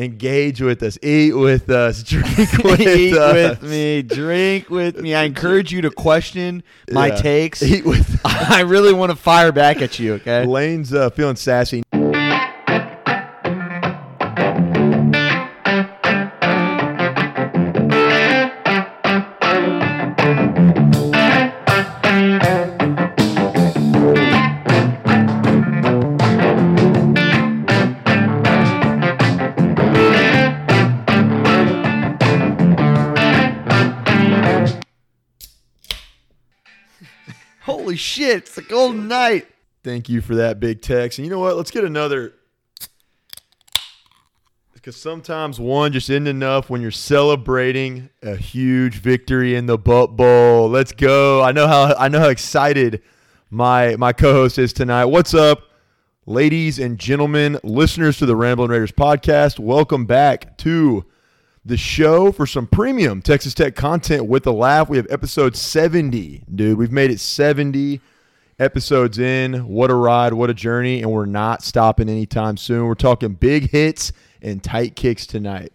engage with us, eat with us, drink with Eat us. with me, drink with me. I encourage you to question my Yeah. takes. Eat with I really want to fire back at you, okay? Lane's uh, feeling sassy. Shit, it's the golden night. Thank you for that big text. And you know what? Let's get another. Because sometimes one just isn't enough when you're celebrating a huge victory in the Butt Bowl. Let's go! I know how I know how excited my my co-host is tonight. What's up, ladies and gentlemen, listeners to the Ramblin' Raiders podcast? Welcome back to the show for some premium Texas Tech content with a laugh. We have episode 70, dude. We've made it 70 episodes in. What a ride, what a journey, and we're not stopping anytime soon. We're talking big hits and tight kicks tonight.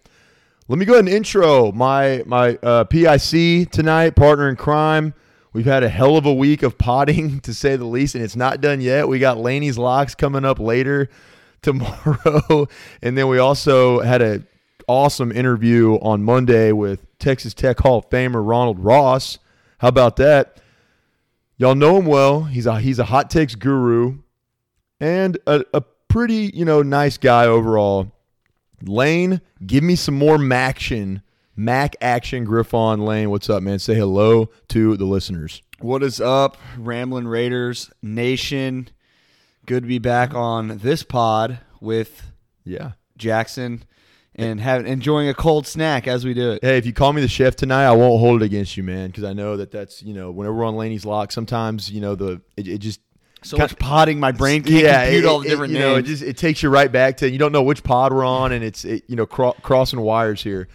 Let me go ahead and intro my my uh, PIC tonight, partner in crime. We've had a hell of a week of potting, to say the least, and it's not done yet. We got Laney's locks coming up later tomorrow, and then we also had a awesome interview on Monday with Texas Tech Hall of Famer Ronald Ross. How about that? Y'all know him well. He's a he's a hot takes guru and a, a pretty, you know, nice guy overall. Lane, give me some more Maction. Mac action Griffon Lane. What's up, man? Say hello to the listeners. What is up, Ramblin' Raiders Nation? Good to be back on this pod with Yeah. Jackson and have enjoying a cold snack as we do it. Hey, if you call me the chef tonight, I won't hold it against you, man, because I know that that's you know whenever we're on Laney's lock, sometimes you know the it, it just So much potting, my brain can't compute it- all the it- different you know, it just it takes you right back to you don't know which pod we're on, and it's it, you know cro- crossing wires here.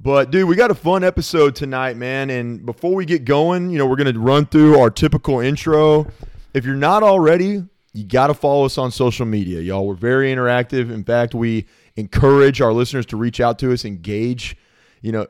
But dude, we got a fun episode tonight, man. And before we get going, you know we're gonna run through our typical intro. If you're not already, you got to follow us on social media, y'all. We're very interactive. In fact, we encourage our listeners to reach out to us, engage, you know.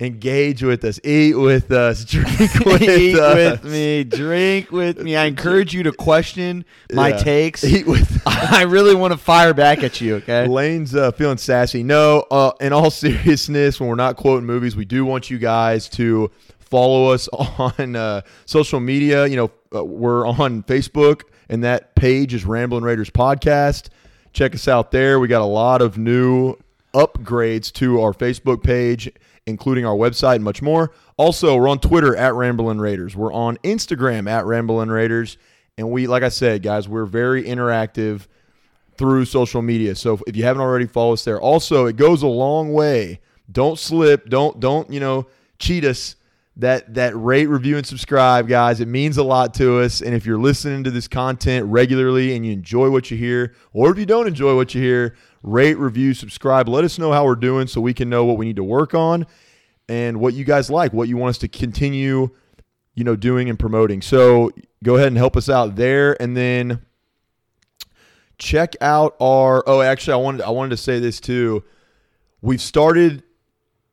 Engage with us, eat with us, drink with Eat us. with me, drink with me. I encourage you to question my Yeah. takes. Eat with I really want to fire back at you, okay? Lane's uh, feeling sassy. No, uh, in all seriousness, when we're not quoting movies, we do want you guys to follow us on uh, social media. You know, uh, we're on Facebook, and that page is Ramblin' Raiders Podcast. Check us out there. We got a lot of new upgrades to our Facebook page, including our website and much more. Also, we're on Twitter at Ramblin' Raiders. We're on Instagram at Ramblin' Raiders. And we, like I said, guys, we're very interactive through social media. So if you haven't already followed us there, also it goes a long way. Don't slip. Don't don't you know cheat us. That that rate, review, and subscribe, guys. It means a lot to us. And if you're listening to this content regularly and you enjoy what you hear, or if you don't enjoy what you hear, rate, review, subscribe. Let us know how we're doing so we can know what we need to work on and what you guys like, what you want us to continue, you know, doing and promoting. So go ahead and help us out there, and then check out our oh actually I wanted I wanted to say this too. We've started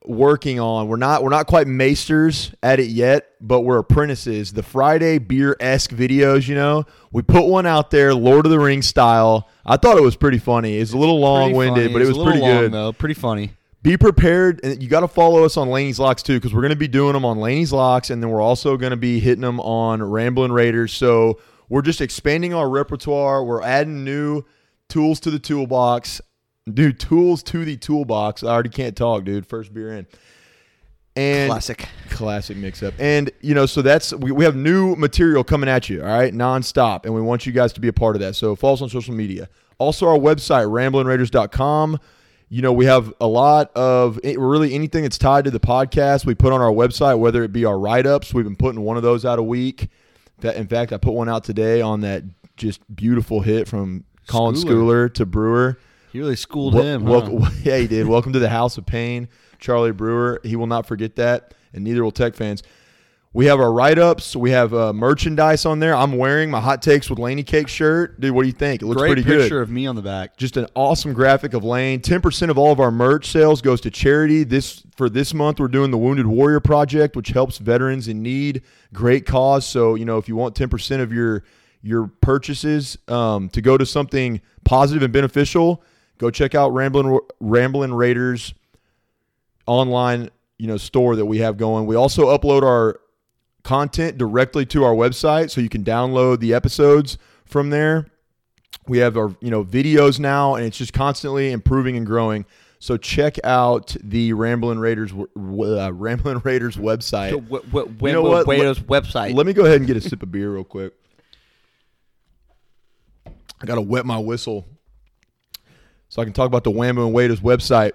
working on we're not we're not quite maesters at it yet, but we're apprentices. The Friday beer esque videos, you know. We put one out there, Lord of the Rings style. I thought it was pretty funny. It's a little long winded, but it was pretty long, good. though. Pretty funny. Be prepared, and you got to follow us on Laney's Locks too, because we're going to be doing them on Laney's Locks, and then we're also going to be hitting them on Ramblin' Raiders. So we're just expanding our repertoire. We're adding new tools to the toolbox, dude. Tools to the toolbox. I already can't talk, dude. First beer in, and Classic. classic mix up. And you know, so that's we, we have new material coming at you, all right, nonstop, and we want you guys to be a part of that. So follow us on social media. Also, our website, ramblinraiders.com. You know, we have a lot of eh, really anything that's tied to the podcast. We put on our website, whether it be our write ups. We've been putting one of those out a week. That, in fact, I put one out today on that just beautiful hit from Colin Schooler. Schooler to Brewer. You really schooled Wel- him. welcome- huh? yeah, he did. Welcome to the House of Pain, Charlie Brewer. He will not forget that, and neither will Tech fans. We have our write ups. We have uh, merchandise on there. I'm wearing my hot takes with Laney Cake shirt. Dude, what do you think? It looks Great pretty picture good. of me on the back. Just an awesome graphic of Lane. 10% of all of our merch sales goes to charity. This for this month we're doing the Wounded Warrior Project, which helps veterans in need. Great cause. So, you know, if you want 10% of your your purchases um, to go to something positive and beneficial, go check out Ramblin' Ramblin' Raiders online, you know, store that we have going. We also upload our content directly to our website so you can download the episodes from there. We have our, you know, videos now and it's just constantly improving and growing. So check out the Ramblin' Raiders uh, Ramblin' Raiders website. So, You know what? Waito's website. Let me go ahead and get a sip of beer real quick. I got to wet my whistle so I can talk about the Wambo and Waiters website,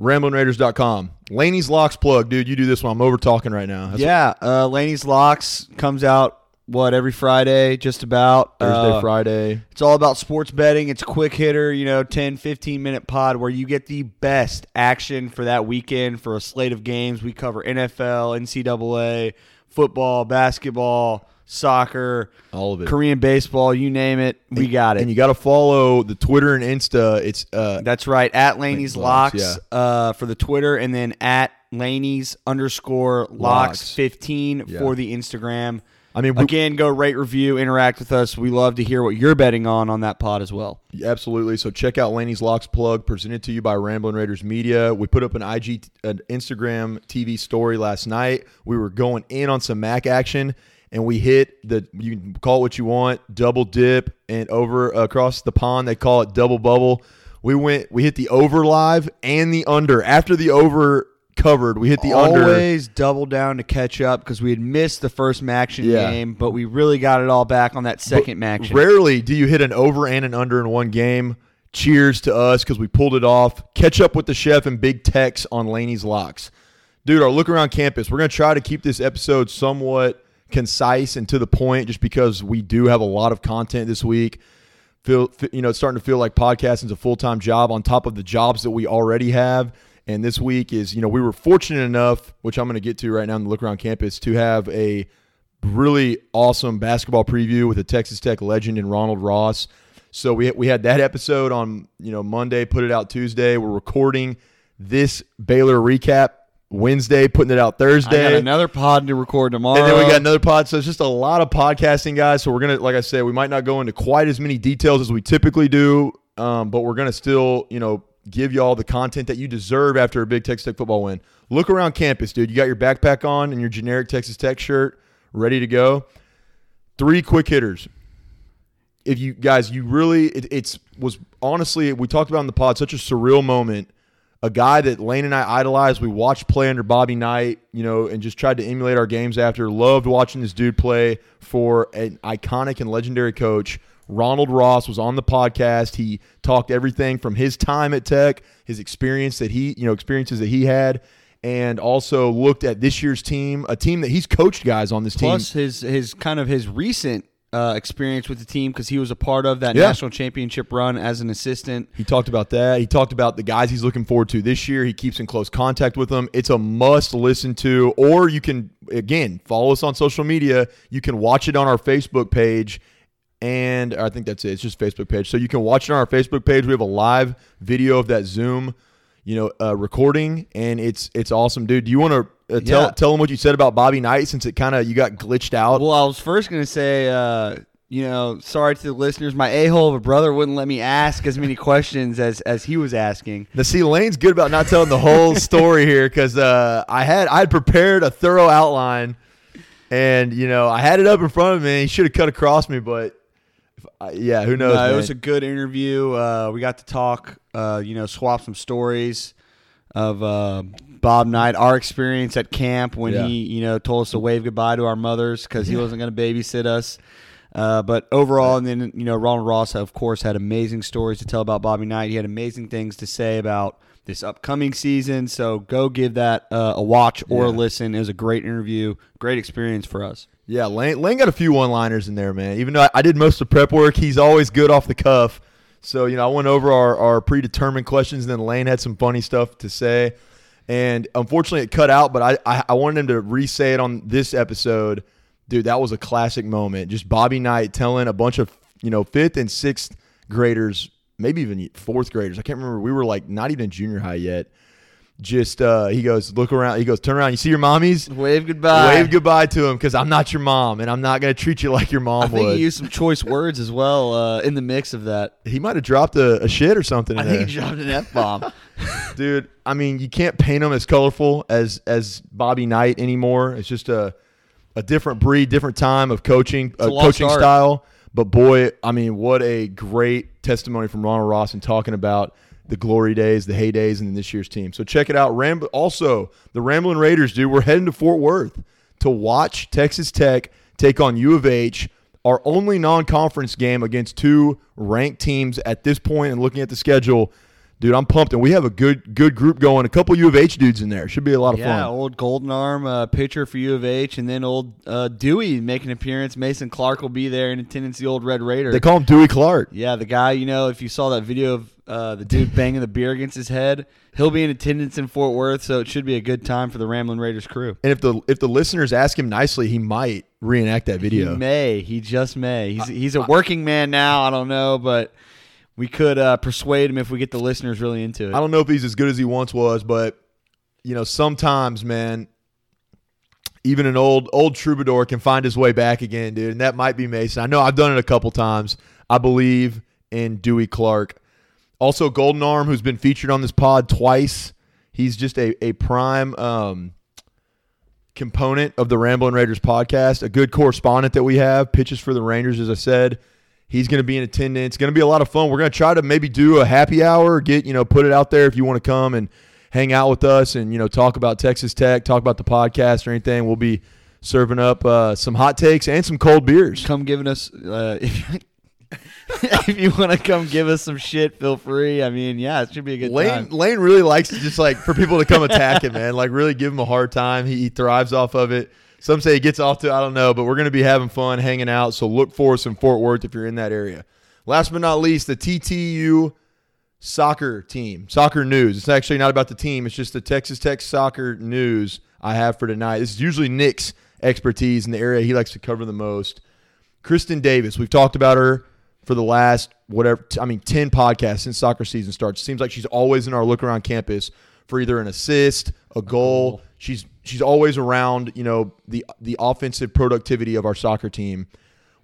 ramblinraiders.com. Laney's Locks plug, dude. You do this one. I'm over talking right now. That's yeah, uh, Laney's Locks comes out what every Friday, just about Thursday, Uh, Friday. It's all about sports betting. It's a quick hitter, you know, 10, 15 minute pod where you get the best action for that weekend for a slate of games. We cover NFL, NCAA, football, basketball, soccer, All of it. Korean baseball, you name it. We got it. And you got to follow the Twitter and Insta. It's uh, That's right. At Laney's Locks, Locks, uh, for the Twitter, and then at Laney's underscore Locks. Locks fifteen Yeah. for the Instagram. I mean, we, Again, go rate, review, interact with us. We love to hear what you're betting on on that pod as well. Absolutely. So check out Laney's Locks plug presented to you by Ramblin' Raiders Media. We put up an IG, an Instagram TV story last night. We were going in on some Mac action, and we hit the you can call it what you want, double dip, and over across the pond they call it double bubble. We went, we hit the over live and the under. After the over covered, we hit the under. Always double down to catch up because we had missed the first Maction Yeah. game, but we really got it all back on that second Maction. Rarely do you hit an over and an under in one game. Cheers to us because we pulled it off. Catch up with the chef and Big Tex on Laney's Locks. Dude, our look around campus, we're going to try to keep this episode somewhat concise and to the point just because we do have a lot of content this week. Feel, you know, it's starting to feel like podcasting is a full time job on top of the jobs that we already have. And this week is, you know, we were fortunate enough, which I'm going to get to right now in the look around campus, to have a really awesome basketball preview with a Texas Tech legend in Ronald Ross. So we we had that episode on you know Monday, put it out Tuesday. We're recording this Baylor recap Wednesday, putting it out I Thursday. got another pod to record tomorrow. And then we got another pod. So it's just a lot of podcasting, guys. So we're gonna, like I said, we might not go into quite as many details as we typically do, um, but we're gonna still, you know, give you all the content that you deserve after a big Texas Tech football win. Look around campus, dude. You got your backpack on and your generic Texas Tech shirt ready to go. Three quick hitters. If you guys, you really, it, it's was honestly, we talked about in the pod, such a surreal moment a guy that Lane and I idolized. We watched play under Bobby Knight, you know, and just tried to emulate our games after. Loved watching this dude play for an iconic and legendary coach. Ronald Ross was on the podcast. He talked everything from his time at Tech, his experience that he, you know, experiences that he had, and also looked at this year's team, a team that he's coached guys on this team. Plus his his kind of his recent uh, experience with the team because he was a part of that Yeah. national championship run as an assistant. He talked about that. He talked about the guys he's looking forward to this year. He keeps in close contact with them. It's a must listen to, or you can, again, follow us on social media. You can watch it on our Facebook page. And I think that's it. It's just Facebook page. So you can watch it on our Facebook page. We have a live video of that Zoom, you know, uh, recording, and it's it's awesome, dude. Do you want to uh, tell Yeah. tell them what you said about Bobby Knight since it kind of you got glitched out? Well, I was first going to say, uh, you know, sorry to the listeners, my a hole of a brother wouldn't let me ask as many questions as as he was asking. Now, see, Lane's good about not telling the whole story here because uh, I had I had prepared a thorough outline, and you know I had it up in front of me. He should have cut across me, but I, yeah, who knows? Uh, it was a good interview. Uh, we got to talk, uh, you know, swap some stories of uh, Bob Knight, our experience at camp when Yeah. he, you know, told us to wave goodbye to our mothers because he wasn't going to babysit us. Uh, but overall, and then you know, Ronald Ross, of course, had amazing stories to tell about Bobby Knight. He had amazing things to say about this upcoming season. So go give that uh, a watch or a listen. It was a great interview, great experience for us. yeah, Lane Lane got a few one liners in there, man. Even though I, I did most of the prep work, he's always good off the cuff. So you know, I went over our, our predetermined questions, and then Lane had some funny stuff to say. And unfortunately, it cut out. But I, I I wanted him to re-say it on this episode, dude. That was a classic moment. Just Bobby Knight telling a bunch of you know fifth and sixth graders, maybe even fourth graders. I can't remember. We were like not even junior high yet. Just uh, he goes, look around. He goes, turn around. You see your mommies? Wave goodbye. Wave goodbye to him because I'm not your mom, and I'm not going to treat you like your mom I think would. he used some choice words as well uh, in the mix of that. he might have dropped a, a shit or something. In I think there. he dropped an F bomb. dude. I mean, you can't paint him as colorful as as Bobby Knight anymore. It's just a a different breed, different time of coaching, uh, coaching art. style. But boy, I mean, what a great testimony from Ronald Ross and talking about the glory days, the heydays, and this year's team. So check it out. Ram- also, the Ramblin' Raiders, dude. We're heading to Fort Worth to watch Texas Tech take on U of H. Our only non-conference game against two ranked teams at this point, and looking at the schedule, dude, I'm pumped. And we have a good good group going. A couple U of H dudes in there. Should be a lot of yeah, fun. Yeah, old Golden Arm uh, pitcher for U of H, and then old uh, Dewey making an appearance. Mason Clark will be there in attendance. The old Red Raider. They call him Dewey Clark. yeah, the guy. You know, if you saw that video of uh, the dude banging the beer against his head, he'll be in attendance in Fort Worth. So it should be a good time for the Ramblin' Raiders crew. And if the if the listeners ask him nicely, he might reenact that video. He may. He just may. He's he's a working man now. I don't know, but we could uh, persuade him if we get the listeners really into it. I don't know if he's as good as he once was, but you know, sometimes, man, even an old old troubadour can find his way back again, dude. And that might be Mason. I know I've done it a couple times. I believe in Dewey Clark. Also, Golden Arm, who's been featured on this pod twice. He's just a, a prime um, component of the Ramblin' Raiders podcast, a good correspondent that we have, pitches for the Rangers, as I said. He's going to be in attendance. It's going to be a lot of fun. We're going to try to maybe do a happy hour, get, you know, put it out there if you want to come and hang out with us and, you know, talk about Texas Tech, talk about the podcast or anything. We'll be serving up uh, some hot takes and some cold beers. come giving us uh, if, if you want to come give us some shit, feel free. I mean, yeah, it should be a good Lane time. Lane really likes to just like for people to come attack him, man. Like really give him a hard time. He, he thrives off of it. Some say he gets off to I don't know, but we're going to be having fun, hanging out. So look for us in Fort Worth if you're in that area. Last but not least, the TTU soccer team, soccer news. It's actually not about the team. It's just the Texas Tech soccer news I have for tonight. This is usually Nick's expertise in the area he likes to cover the most. Kristen Davis, we've talked about her for the last whatever I mean 10 podcasts since soccer season starts. Seems like she's always in our look around campus for either an assist, a goal. She's she's always around, you know, the the offensive productivity of our soccer team.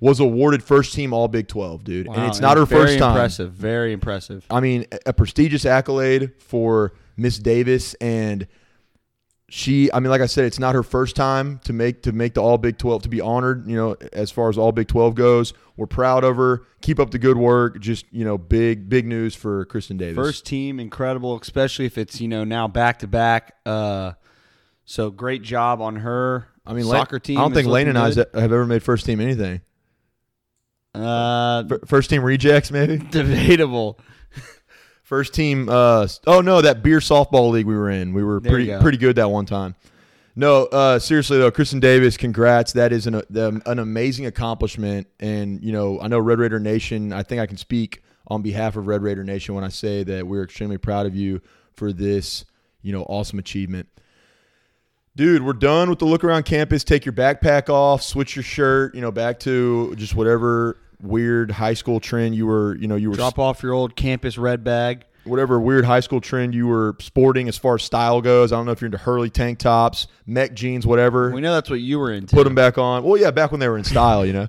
Was awarded first team all Big 12, dude. and it's not her first time. Impressive, very impressive. I mean, a- prestigious accolade for Miss Davis, and she. I mean, like I said, it's not her first time to make to make the All Big Twelve to be honored. You know, as far as All Big Twelve goes, we're proud of her. Keep up the good work. Just you know, big big news for Kristen Davis. First team, incredible, especially if it's you know now back to back. Uh, so great job on her. I mean, Lane- soccer team. I don't think Lane and I have ever made first team anything. Uh, First team rejects, maybe. debatable. First team. Uh, oh no, that beer softball league we were in. We were There pretty go. pretty good that one time. No, uh, seriously though, Kristen Davis, congrats. That is an an amazing accomplishment. And you know, I know Red Raider Nation. I think I can speak on behalf of Red Raider Nation when I say that we're extremely proud of you for this, you know, awesome achievement. Dude, we're done with the look around campus. Take your backpack off, switch your shirt, you know, back to just whatever weird high school trend you were, you know, you were Drop off your old campus red bag. whatever weird high school trend you were sporting as far as style goes. I don't know if you're into Hurley tank tops, mech jeans, whatever. We know that's what you were into. Put them back on. Well, yeah, back when they were in style, you know.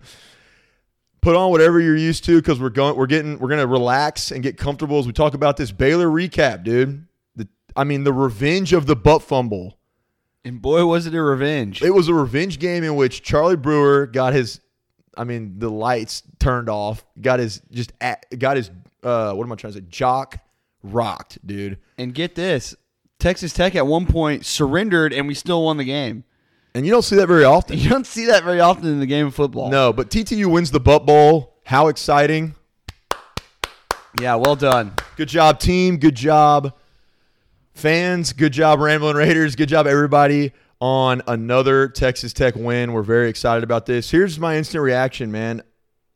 Put on whatever you're used to because we're going. We're getting. We're gonna relax and get comfortable as we talk about this Baylor recap, dude. The, I mean, the revenge of the butt fumble. And boy, was it a revenge. It was a revenge game in which Charlie Brewer got his, I mean, the lights turned off. Got his just at, got his uh, what am I trying to say? Jock rocked, dude. and get this Texas Tech at one point surrendered and we still won the game. And you don't see that very often. You don't see that very often in the game of football. No, but TTU wins the Butt Bowl. How exciting! Yeah, well done. Good job, team. Good job, fans. Good job, Rambling Raiders. Good job, everybody, on another Texas Tech win. We're very excited about this. Here's my instant reaction, man.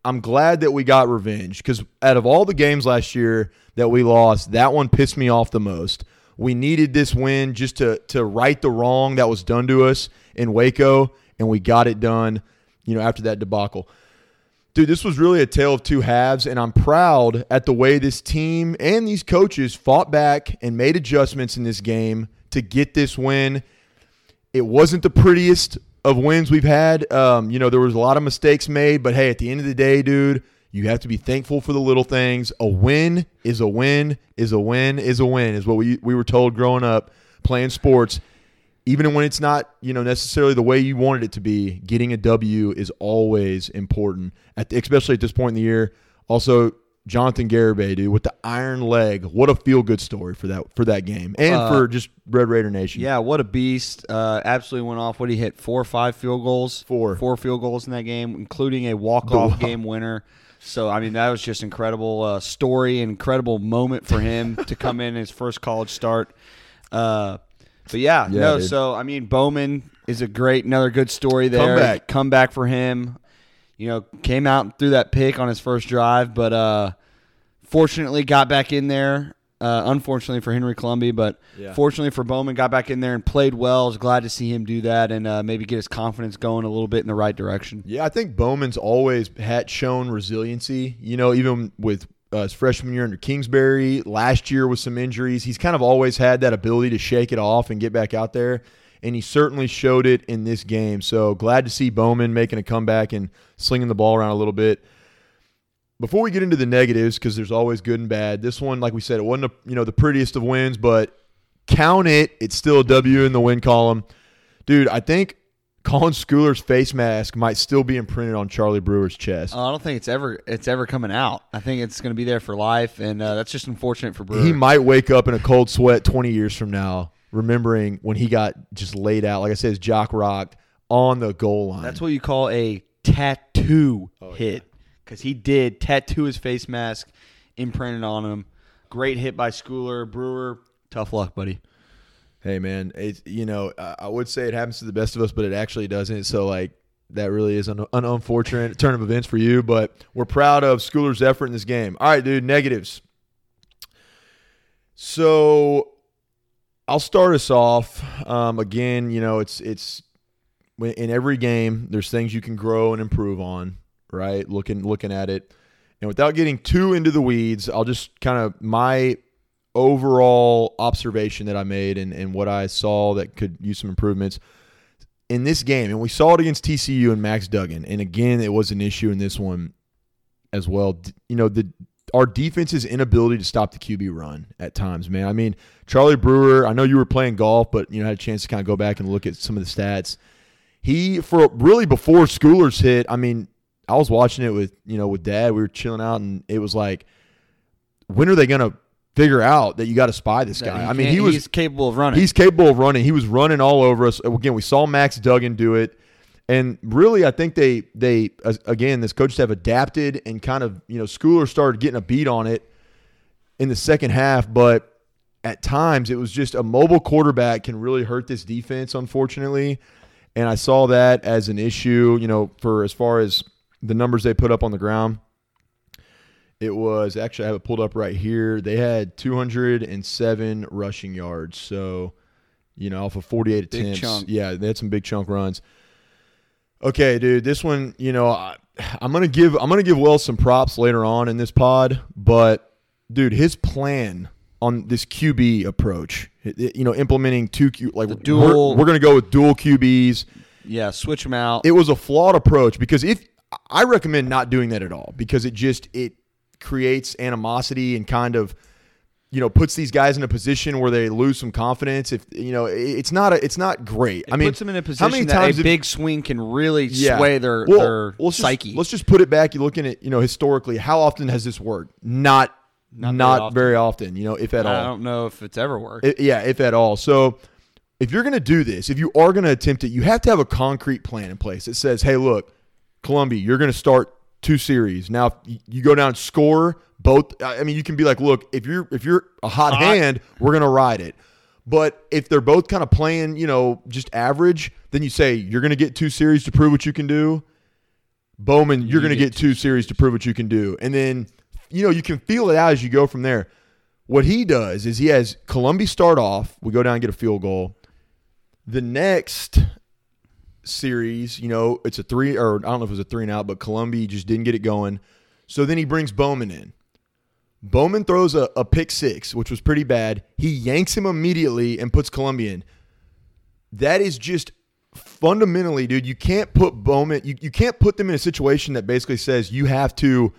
I'm glad that we got revenge because out of all the games last year that we lost, that one pissed me off the most. We needed this win just to to right the wrong that was done to us in Waco, and we got it done. You know, after that debacle. Dude, this was really a tale of two halves, and I'm proud at the way this team and these coaches fought back and made adjustments in this game to get this win. It wasn't the prettiest of wins we've had. Um, you know, there was a lot of mistakes made, but hey, at the end of the day, dude, you have to be thankful for the little things. A win is a win is a win is a win is what we we were told growing up playing sports. Even when it's not, you know, necessarily the way you wanted it to be, getting a W is always important. At the, especially at this point in the year. Also, Jonathan Garibay, dude, with the iron leg. What a feel good story for that for that game and Uh, for just Red Raider Nation. Yeah, what a beast! Uh, absolutely went off. What he hit four or five field goals, Four. four field goals in that game, including a walk off The- game winner. So I mean, that was just incredible uh, story, incredible moment for him to come in his first college start. Uh, but yeah, Yeah, no. dude. So I mean, Bowman is a great, another good story there. Comeback. comeback for him. You know, came out and threw that pick on his first drive, but uh, fortunately got back in there. Uh, unfortunately for Henry Columbia, but Yeah. fortunately for Bowman, got back in there and played well. I was glad to see him do that and uh, maybe get his confidence going a little bit in the right direction. Yeah, I think Bowman's always had shown resiliency. You know, even with uh, his freshman year under Kingsbury, last year with some injuries, he's kind of always had that ability to shake it off and get back out there. And he certainly showed it in this game. So glad to see Bowman making a comeback and slinging the ball around a little bit. Before we get into the negatives, because there's always good and bad, this one, like we said, it wasn't a, you know the prettiest of wins, but count it. It's still a W in the win column, dude. I think Colin Schooler's face mask might still be imprinted on Charlie Brewer's chest. Uh, I don't think it's ever it's ever coming out. I think it's going to be there for life, and uh, that's just unfortunate for Brewer. he might wake up in a cold sweat 20 years from now, remembering when he got just laid out, like I said, his jock rocked on the goal line. That's what you call a tattoo Oh, hit because he did tattoo his face mask imprinted on him. Great hit by Schooler. Brewer, tough luck, buddy. Hey man, it's you know I would say it happens to the best of us, but it actually doesn't. So like that really is an, an unfortunate turn of events for you, but we're proud of Schooler's effort in this game. All right, dude, negatives. So I'll start us off. Um, again, you know, it's it's in every game. There's things you can grow and improve on, right? Looking looking at it, and without getting too into the weeds, I'll just kind of my overall observation that I made and, and what I saw that could use some improvements in this game. And we saw it against TCU and Max Duggan. And again, it was an issue in this one as well. You know, the our defense's inability to stop the QB run at times, man. I mean, Charlie Brewer, I know you were playing golf, but you know, had a chance to kind of go back and look at some of the stats. He for really before Schoolers hit, I mean, I was watching it with, you know, with dad. We were chilling out and it was like, when are they gonna figure out that you got to spy this guy? I mean, he was capable of running. He's capable of running. He was running all over us. Again, we saw Max Duggan do it, and really, I think they they again this coach have adapted and kind of you know Schooler started getting a beat on it in the second half, but at times it was just a mobile quarterback can really hurt this defense, unfortunately, and I saw that as an issue. You know, for as far as the numbers they put up on the ground. It was actually I have it pulled up right here. They had 207 rushing yards. So, you know, off of 48 Big attempts. chunk. Yeah, they had some big chunk runs. Okay, dude, this one, you know, I, I'm gonna give I'm gonna give Wells some props later on in this pod, but dude, his plan on this QB approach, you know, implementing two Q like The we're- dual- we're, gonna go with dual QBs yeah, switch them out. it was a flawed approach because if I recommend not doing that at all because it just it creates animosity and kind of you know puts these guys in a position where they lose some confidence if you know it's not a, it's not great it i mean puts them in a position how many that times a big swing can really yeah. sway their Well, their let's psyche. just, let's just put it back you're looking at you know historically how often has this worked not Not not, very very, often. often. you know if at all. I don't know if it's ever worked. I- yeah, if at all. So if you're going to do this, if you are going to attempt it, you have to have a concrete plan in place that says, hey, look, Columbia, you're going to start two series. Now, if you go down and score both. I mean, you can be like, look, if you're if you're a hot, Hot. hand, we're going to ride it. But if they're both kind of playing, you know, just average, then you say you're going to get two series to prove what you can do. Bowman, you're You going to get get two series to prove what you can do. And then, you know, you can feel it out as you go from there. what he does is he has Columbia start off. We go down and get a field goal. The next series, you know, it's a three or I don't know if it was a three and out, but Columbia just didn't get it going. So then he brings Bowman in. Bowman throws a, a pick six, which was pretty bad. He yanks him immediately and puts Columbia in. That is just fundamentally, dude, you can't put Bowman, you, you can't put them in a situation that basically says you have to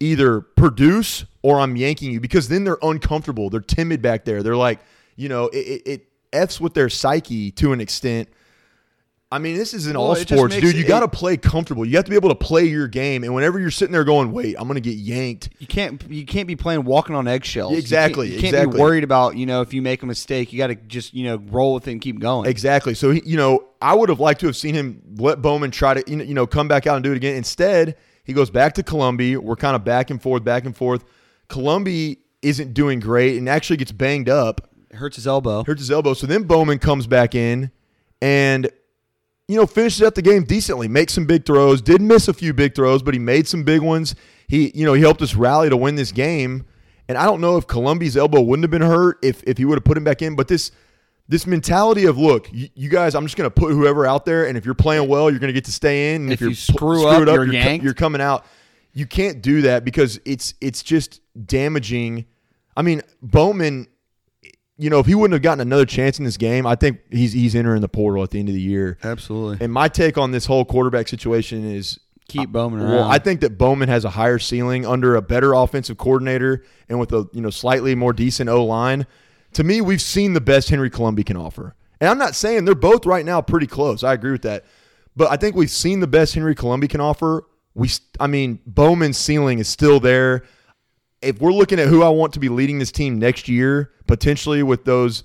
either produce or I'm yanking you because then they're uncomfortable. They're timid back there. They're like, you know, it, it, it F's with their psyche to an extent. I mean, this is in Well, all sports, dude. You got to play comfortable. You have to be able to play your game. And whenever you're sitting there going, wait, I'm going to get yanked. You can't you can't be playing walking on eggshells. You can't- Exactly, You can't, exactly. be worried about you know if you make a mistake. You got to just you know roll with it and keep going. Exactly. So he, you know, I would have liked to have seen him let Bowman try to, you know, you know, come back out and do it again. Instead, he goes back to Columbia. We're kind of back and forth, back and forth. Columbia isn't doing great and actually gets banged up, Hurts his elbow. hurts his elbow. So then Bowman comes back in and, you know, finishes out the game decently, makes some big throws. Did miss a few big throws, but he made some big ones. He, you know, he helped us rally to win this game. And I don't know if Columbia's elbow wouldn't have been hurt if if he would have put him back in. But this this mentality of look, you, you guys, I'm just going to put whoever out there, and if you're playing well, you're going to get to stay in. And If you're you screw screwed up, you're you're, co- you're coming out. You can't do that because it's it's just damaging. I mean, Bowman, you know, if he wouldn't have gotten another chance in this game, I think he's he's entering the portal at the end of the year. Absolutely. And my take on this whole quarterback situation is Keep Bowman around. well, I think that Bowman has a higher ceiling under a better offensive coordinator and with a you know slightly more decent O line. To me, we've seen the best Henry Columbia can offer. And I'm not saying they're both right now pretty close. I agree with that. But I think we've seen the best Henry Columbia can offer. We I mean, Bowman's ceiling is still there. If we're looking at who I want to be leading this team next year, potentially with those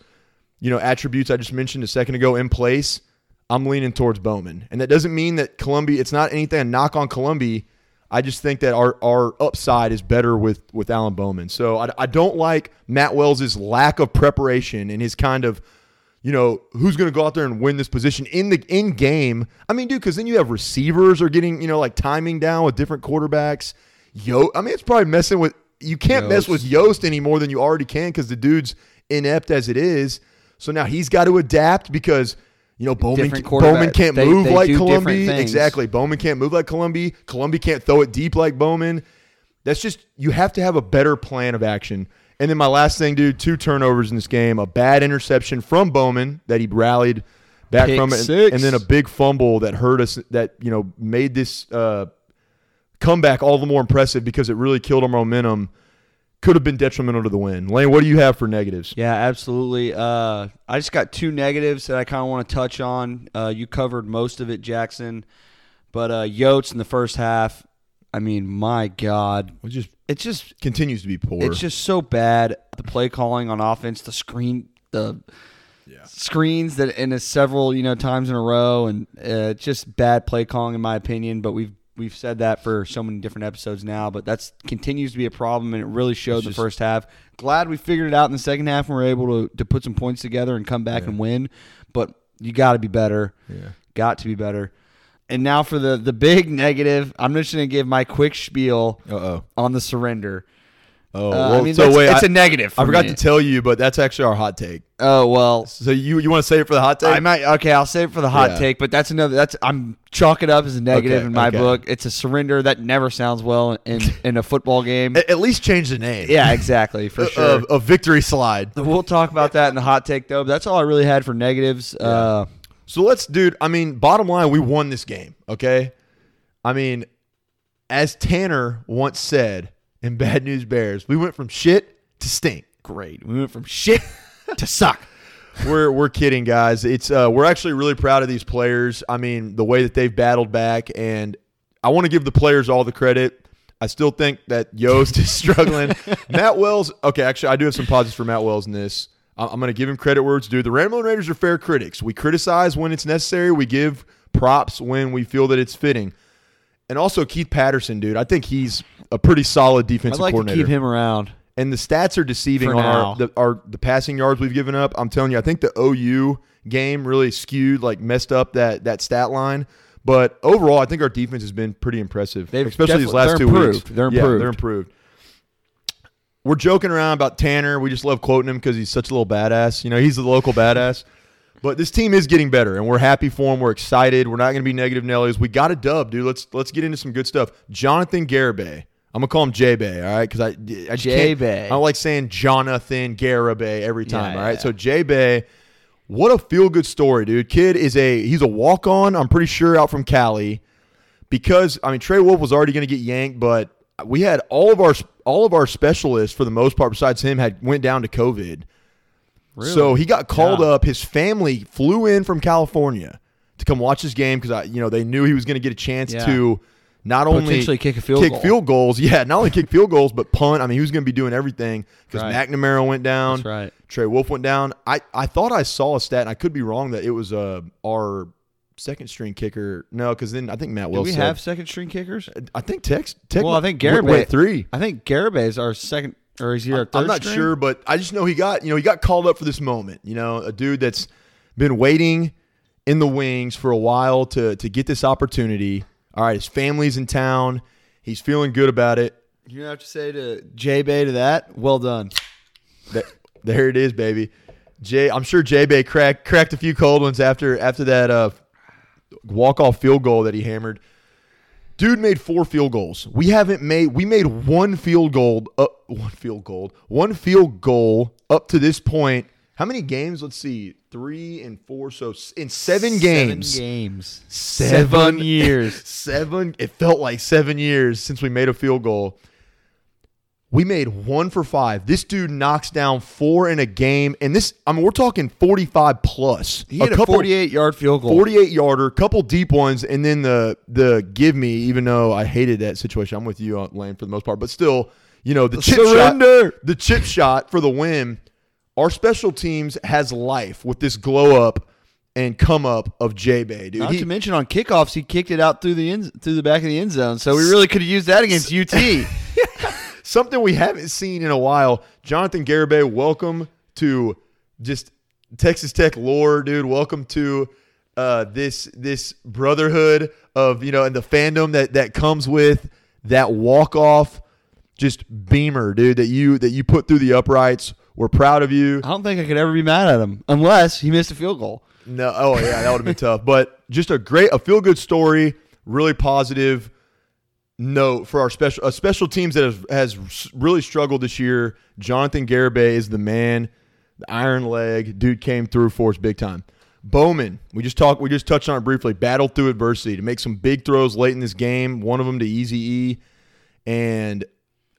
you know, attributes I just mentioned a second ago in place, I'm leaning towards Bowman. And that doesn't mean that Columbia, it's not anything a knock on Columbia. I just think that our, our upside is better with, with Alan Bowman. So I, I don't like Matt Wells' lack of preparation and his kind of, you know, who's going to go out there and win this position in the in game. I mean, dude, because then you have receivers are getting, you know, like timing down with different quarterbacks. Yo, I mean, it's probably messing with, you can't mess with Yost any more than you already can because the dude's inept as it is. So now he's got to adapt because you know Bowman Bowman can't They- move they like Columbia. Exactly. Bowman can't move like Columbia. Columbia can't throw it deep like Bowman. That's just you have to have a better plan of action. And then my last thing, dude, two turnovers in this game, a bad interception from Bowman that he rallied back Pick from it, and- and then a big fumble that hurt us that, you know, made this uh, comeback all the more impressive because it really killed our momentum. Could have been detrimental to the win. Lane, what do you have for negatives? Yeah, absolutely. Uh, I just got two negatives that I kind of want to touch on. Uh, you covered most of it, Jackson. But uh, Yost in the first half, I mean, my God. It just It's just continues to be poor. it's just so bad. The play calling on offense, the screen, the screens that in a several you know times in a row, and uh, just bad play calling in my opinion. But we've we've said that for so many different episodes now. But that's continues to be a problem, and it really showed the first half. Glad we figured it out in the second half, and we're able to to put some points together and come back and win. But you got to be better. Yeah. Got to be better. And now for the the big negative, I'm just going to give my quick spiel Uh oh. on the surrender. Oh, Uh, well, I mean, so wait, it's I- a negative. I for forgot me. to tell you, but that's actually our hot take. Oh well, So you you want to say it for the hot take? I might. Okay, I'll save it for the hot Yeah. take. But that's another. That's I'm chalk it up as a negative Okay, in my okay. book. It's a surrender that never sounds well in in a football game. at, at least change the name. yeah, exactly for A- sure. A, a victory slide. we'll talk about that in the hot take though. But that's all I really had for negatives. Uh, So let's, dude. I mean, bottom line, we won this game. Okay. I mean, as Tanner once said in Bad News Bears, we went from shit to stink. great. We went from shit to suck. we're we're kidding, guys. It's uh, we're actually really proud of these players. I mean, the way that they've battled back, and I want to give the players all the credit. I still think that Yost is struggling. Matt Wells. Okay, actually, I do have some positives for Matt Wells in this. I'm going to give him credit where it's due. The Ramblin' Raiders are fair critics. We criticize when it's necessary. We give props when we feel that it's fitting. And also Keith Patterson, dude. I think he's a pretty solid I'd defensive like to keep him around. and the stats are deceiving on now. our the, our the passing yards we've given up. I'm telling you, I think the OU game really skewed, like messed up that that stat line. But overall, I think our defense has been pretty impressive, They've especially these last two improved. weeks. They're Yeah, improved. they're improved. we're joking around about Tanner. We just love quoting him because he's such a little badass. You know, he's the local badass. But this team is getting better, and we're happy for him. We're excited. We're not going to be negative Nellies. We got a dub, dude. Let's let's get into some good stuff. Jonathan Garibay. I'm gonna call him J Bay, all right? Because I, I just can't- J-Bay. I don't like saying Jonathan Garibay every time, Yeah, all right? yeah. So J Bay, what a feel good story, dude. Kid is a he's a walk on. I'm pretty sure out from Cali because I mean Trey Wolff was already going to get yanked, but we had all of our all of our specialists for the most part, besides him, had went down to COVID. So he got called Yeah. up. His family flew in from California to come watch his game because I, you know, they knew he was going to get a chance to not only Potentially kick a field kick goal. field goals, yeah, not only kick field goals, but punt. I mean, he was going to be doing everything because Right. McNamara went down. That's right. Trey Wolff went down. I, I thought I saw a stat, and I could be wrong that it was uh, our second string kicker. No, because then I think Matt Do we have second string kickers? I think Tex. Tex Well, I think Garibay went three. I think Garibay is our second, or is he our 3rd I'm not string? sure, but I just know he got you know he got called up for this moment. You know, a dude that's been waiting in the wings for a while to to get this opportunity. All right, his family's in town. He's feeling good about it. You have to say to J Bay to that. Well done. That, there it is, baby. Jay, I'm sure J Bay cracked cracked a few cold ones after after that uh, walk off field goal that he hammered. Dude made four field goals. We haven't made. We made one field goal. Uh, one field goal. One field goal up to this point. How many games? Let's see. Three and four. So in seven games. Seven games. Seven Seven years. seven. It felt like seven years since we made a field goal. We made one for five. This dude knocks down four in a game, and this. I mean, we're talking forty-five plus. He had a, 48 yard field goal. 48 yarder, couple deep ones, and then the the give me. Even though I hated that situation, I'm with you on Lane for the most part, but still, you know the chip Surrender. shot, the chip shot for the win. Our special teams has life with this glow up and come up of J Bay, dude. Not He- to mention on kickoffs, he kicked it out through the end, through the back of the end zone. So we really could have used that against UT. something we haven't seen in a while. Jonathan Garibay, welcome to just Texas Tech lore, dude. Welcome to uh, this this brotherhood of you know and the fandom that that comes with that walk off, just beamer, dude. That you that you put through the uprights. We're proud of you. I don't think I could ever be mad at him unless he missed a field goal. No, oh yeah, that would have been tough. But just a great, a feel good story. Really positive note for our special, a special teams that has, has really struggled this year. Jonathan Garibay is the man, the iron leg dude came through for us big time. Bowman, we just talked, we just touched on it briefly. Battled through adversity to make some big throws late in this game. One of them to Easy E, and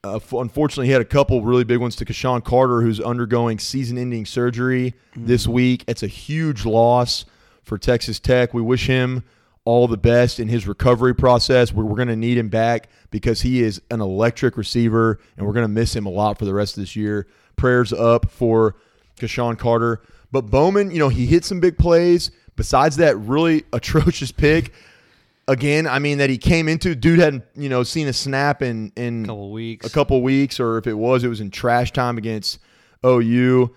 uh, unfortunately, he had a couple really big ones to KeSean Carter, who's undergoing season-ending surgery this week. It's a huge loss for Texas Tech. We wish him all the best in his recovery process. We're, we're going to need him back because he is an electric receiver, and we're going to miss him a lot for the rest of this year. Prayers up for KeSean Carter. But Bowman, you know, he hit some big plays. Besides that really atrocious pick, again, I mean that he came into dude hadn't you know seen a snap in in a couple weeks. a couple weeks, or if it was, it was in trash time against OU.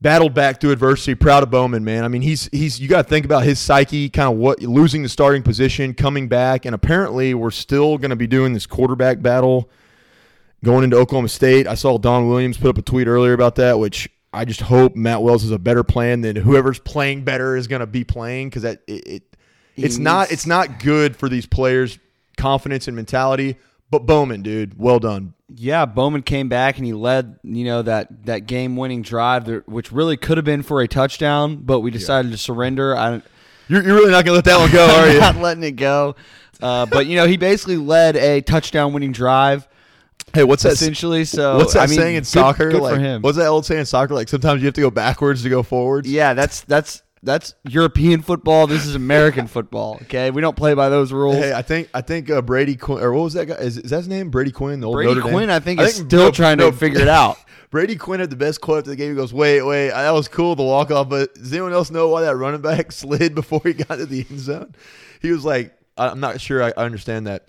Battled back through adversity. Proud of Bowman, man. I mean, he's he's you got to think about his psyche, kind of what losing the starting position, coming back, and apparently we're still going to be doing this quarterback battle going into Oklahoma State. I saw Don Williams put up a tweet earlier about that, which I just hope Matt Wells is a better plan than whoever's playing better is going to be playing because that it, it it's not it's not good for these players' confidence and mentality. But Bowman, dude, well done. Yeah, Bowman came back and he led, you know, that that game-winning drive, that, which really could have been for a touchdown, but we decided to surrender. I, You're, you're really not going to let that one go, are you? not letting it go. Uh, but you know, he basically led a touchdown-winning drive, Hey, what's that? essentially. So what's that I mean, saying in good- soccer? Good like, for him. what's that old saying in soccer? Like sometimes you have to go backwards to go forwards. Yeah, that's that's that's European football. This is American football. Okay, we don't play by those rules. Hey, I think I think uh, Brady Quinn or what was that guy? Is, is that his name? Brady Quinn, the old Brady Notre Dame? Quinn, I think, I is still no, trying no, to figure it out. Brady Quinn had the best quote after the game. He goes, "Wait, wait, that was cool the walk off, but does anyone else know why that running back slid before he got to the end zone?" He was like, "I'm not sure. I, I understand that,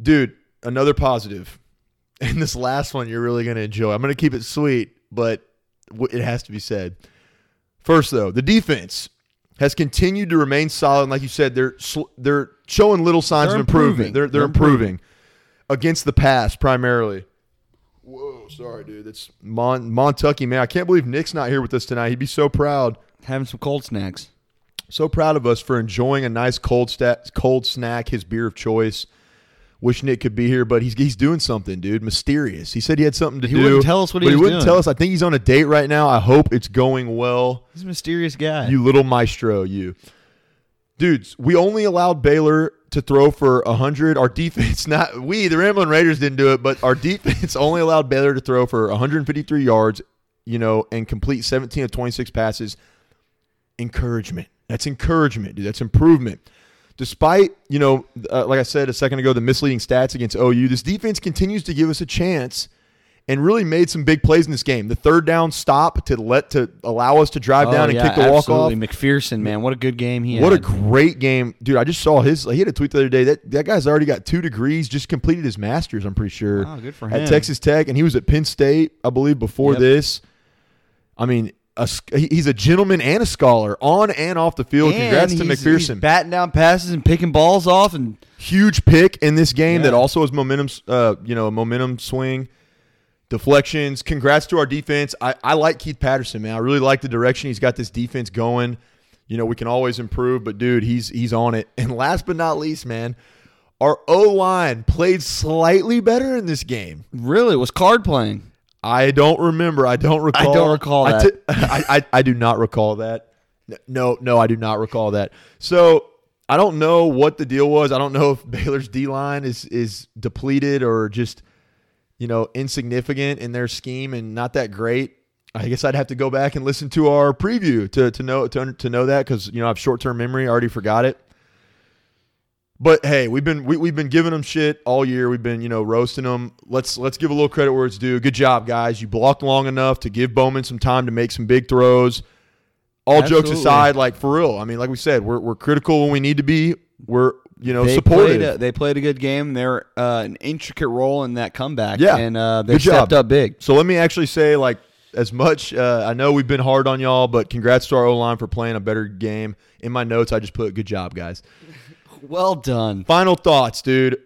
dude." Another positive, and this last one you're really gonna enjoy. I'm gonna keep it sweet, but it has to be said. First, though, the defense has continued to remain solid. And like you said, they're sl- they're showing little signs They're of improvement. improving. They're they're, They're improving. against the pass primarily. Whoa. Sorry, dude. That's Mon Montucky, man. I can't believe Nick's not here with us tonight. He'd be so proud. Having some cold snacks. So proud of us for enjoying a nice cold sta- cold snack, his beer of choice. Wish Nick could be here, but he's he's doing something, dude. Mysterious. He said he had something to He do. wouldn't tell us what he but he wouldn't doing. tell us. I think he's on a date right now. I hope it's going well. He's a mysterious guy. You little maestro, you. Dudes, we only allowed Baylor to throw for 100. Our defense, not we, the Ramblin' Raiders didn't do it, but our defense only allowed Baylor to throw for 153 yards, you know, and complete 17 of 26 passes. Encouragement. That's encouragement, dude. That's improvement. Despite, you know, uh, like I said a second ago, the misleading stats against OU, this defense continues to give us a chance and really made some big plays in this game. The third down stop to let to allow us to drive Oh, down and yeah, kick the walk off. McPhearson, man, what a good game he What a great game, dude! I just saw his. He had a tweet the other day that that guy's already got two degrees, just completed his master's. I'm pretty sure Wow, good for him. at. Texas Tech, and he was at Penn State, I believe, before Yep. this. I mean, a, he's a gentleman and a scholar on and off the field. And Congrats to McPhearson. He's batting down passes and picking balls off, and Huge pick in this game Yeah. that also has momentum. Uh, you know, a momentum swing. Deflections. Congrats to our defense. I, I like Keith Patterson, man. I really like the direction he's got this defense going. You know, we can always improve, but dude, he's he's on it. And last but not least, man, our O line played slightly better in this game. really was card playing. I don't remember. I don't recall. I don't recall I that. ti- I, I, I do not recall that. No, no, I do not recall that. So I don't know what the deal was. I don't know if Baylor's D line is is depleted or just you know insignificant in their scheme and not that great. I guess I'd have to go back and listen to our preview to to know to, to know that because you know I have short term memory. I already forgot it. But hey, we've been we, we've been giving them shit all year. We've been you know roasting them. Let's let's give a little credit where it's due. Good job, guys. You blocked long enough to give Bowman some time to make some big throws. All jokes aside, like for real. I mean, like we said, we're we're critical when we need to be. We're you know they supportive. Played a, they played a good game. They're uh, an intricate role in that comeback. Yeah. and uh, they Good job. stepped up big. So let me actually say, like, as much uh, I know we've been hard on y'all, but congrats to our O line for playing a better game. In my notes, I just put good job, guys. Well done. Final thoughts, dude.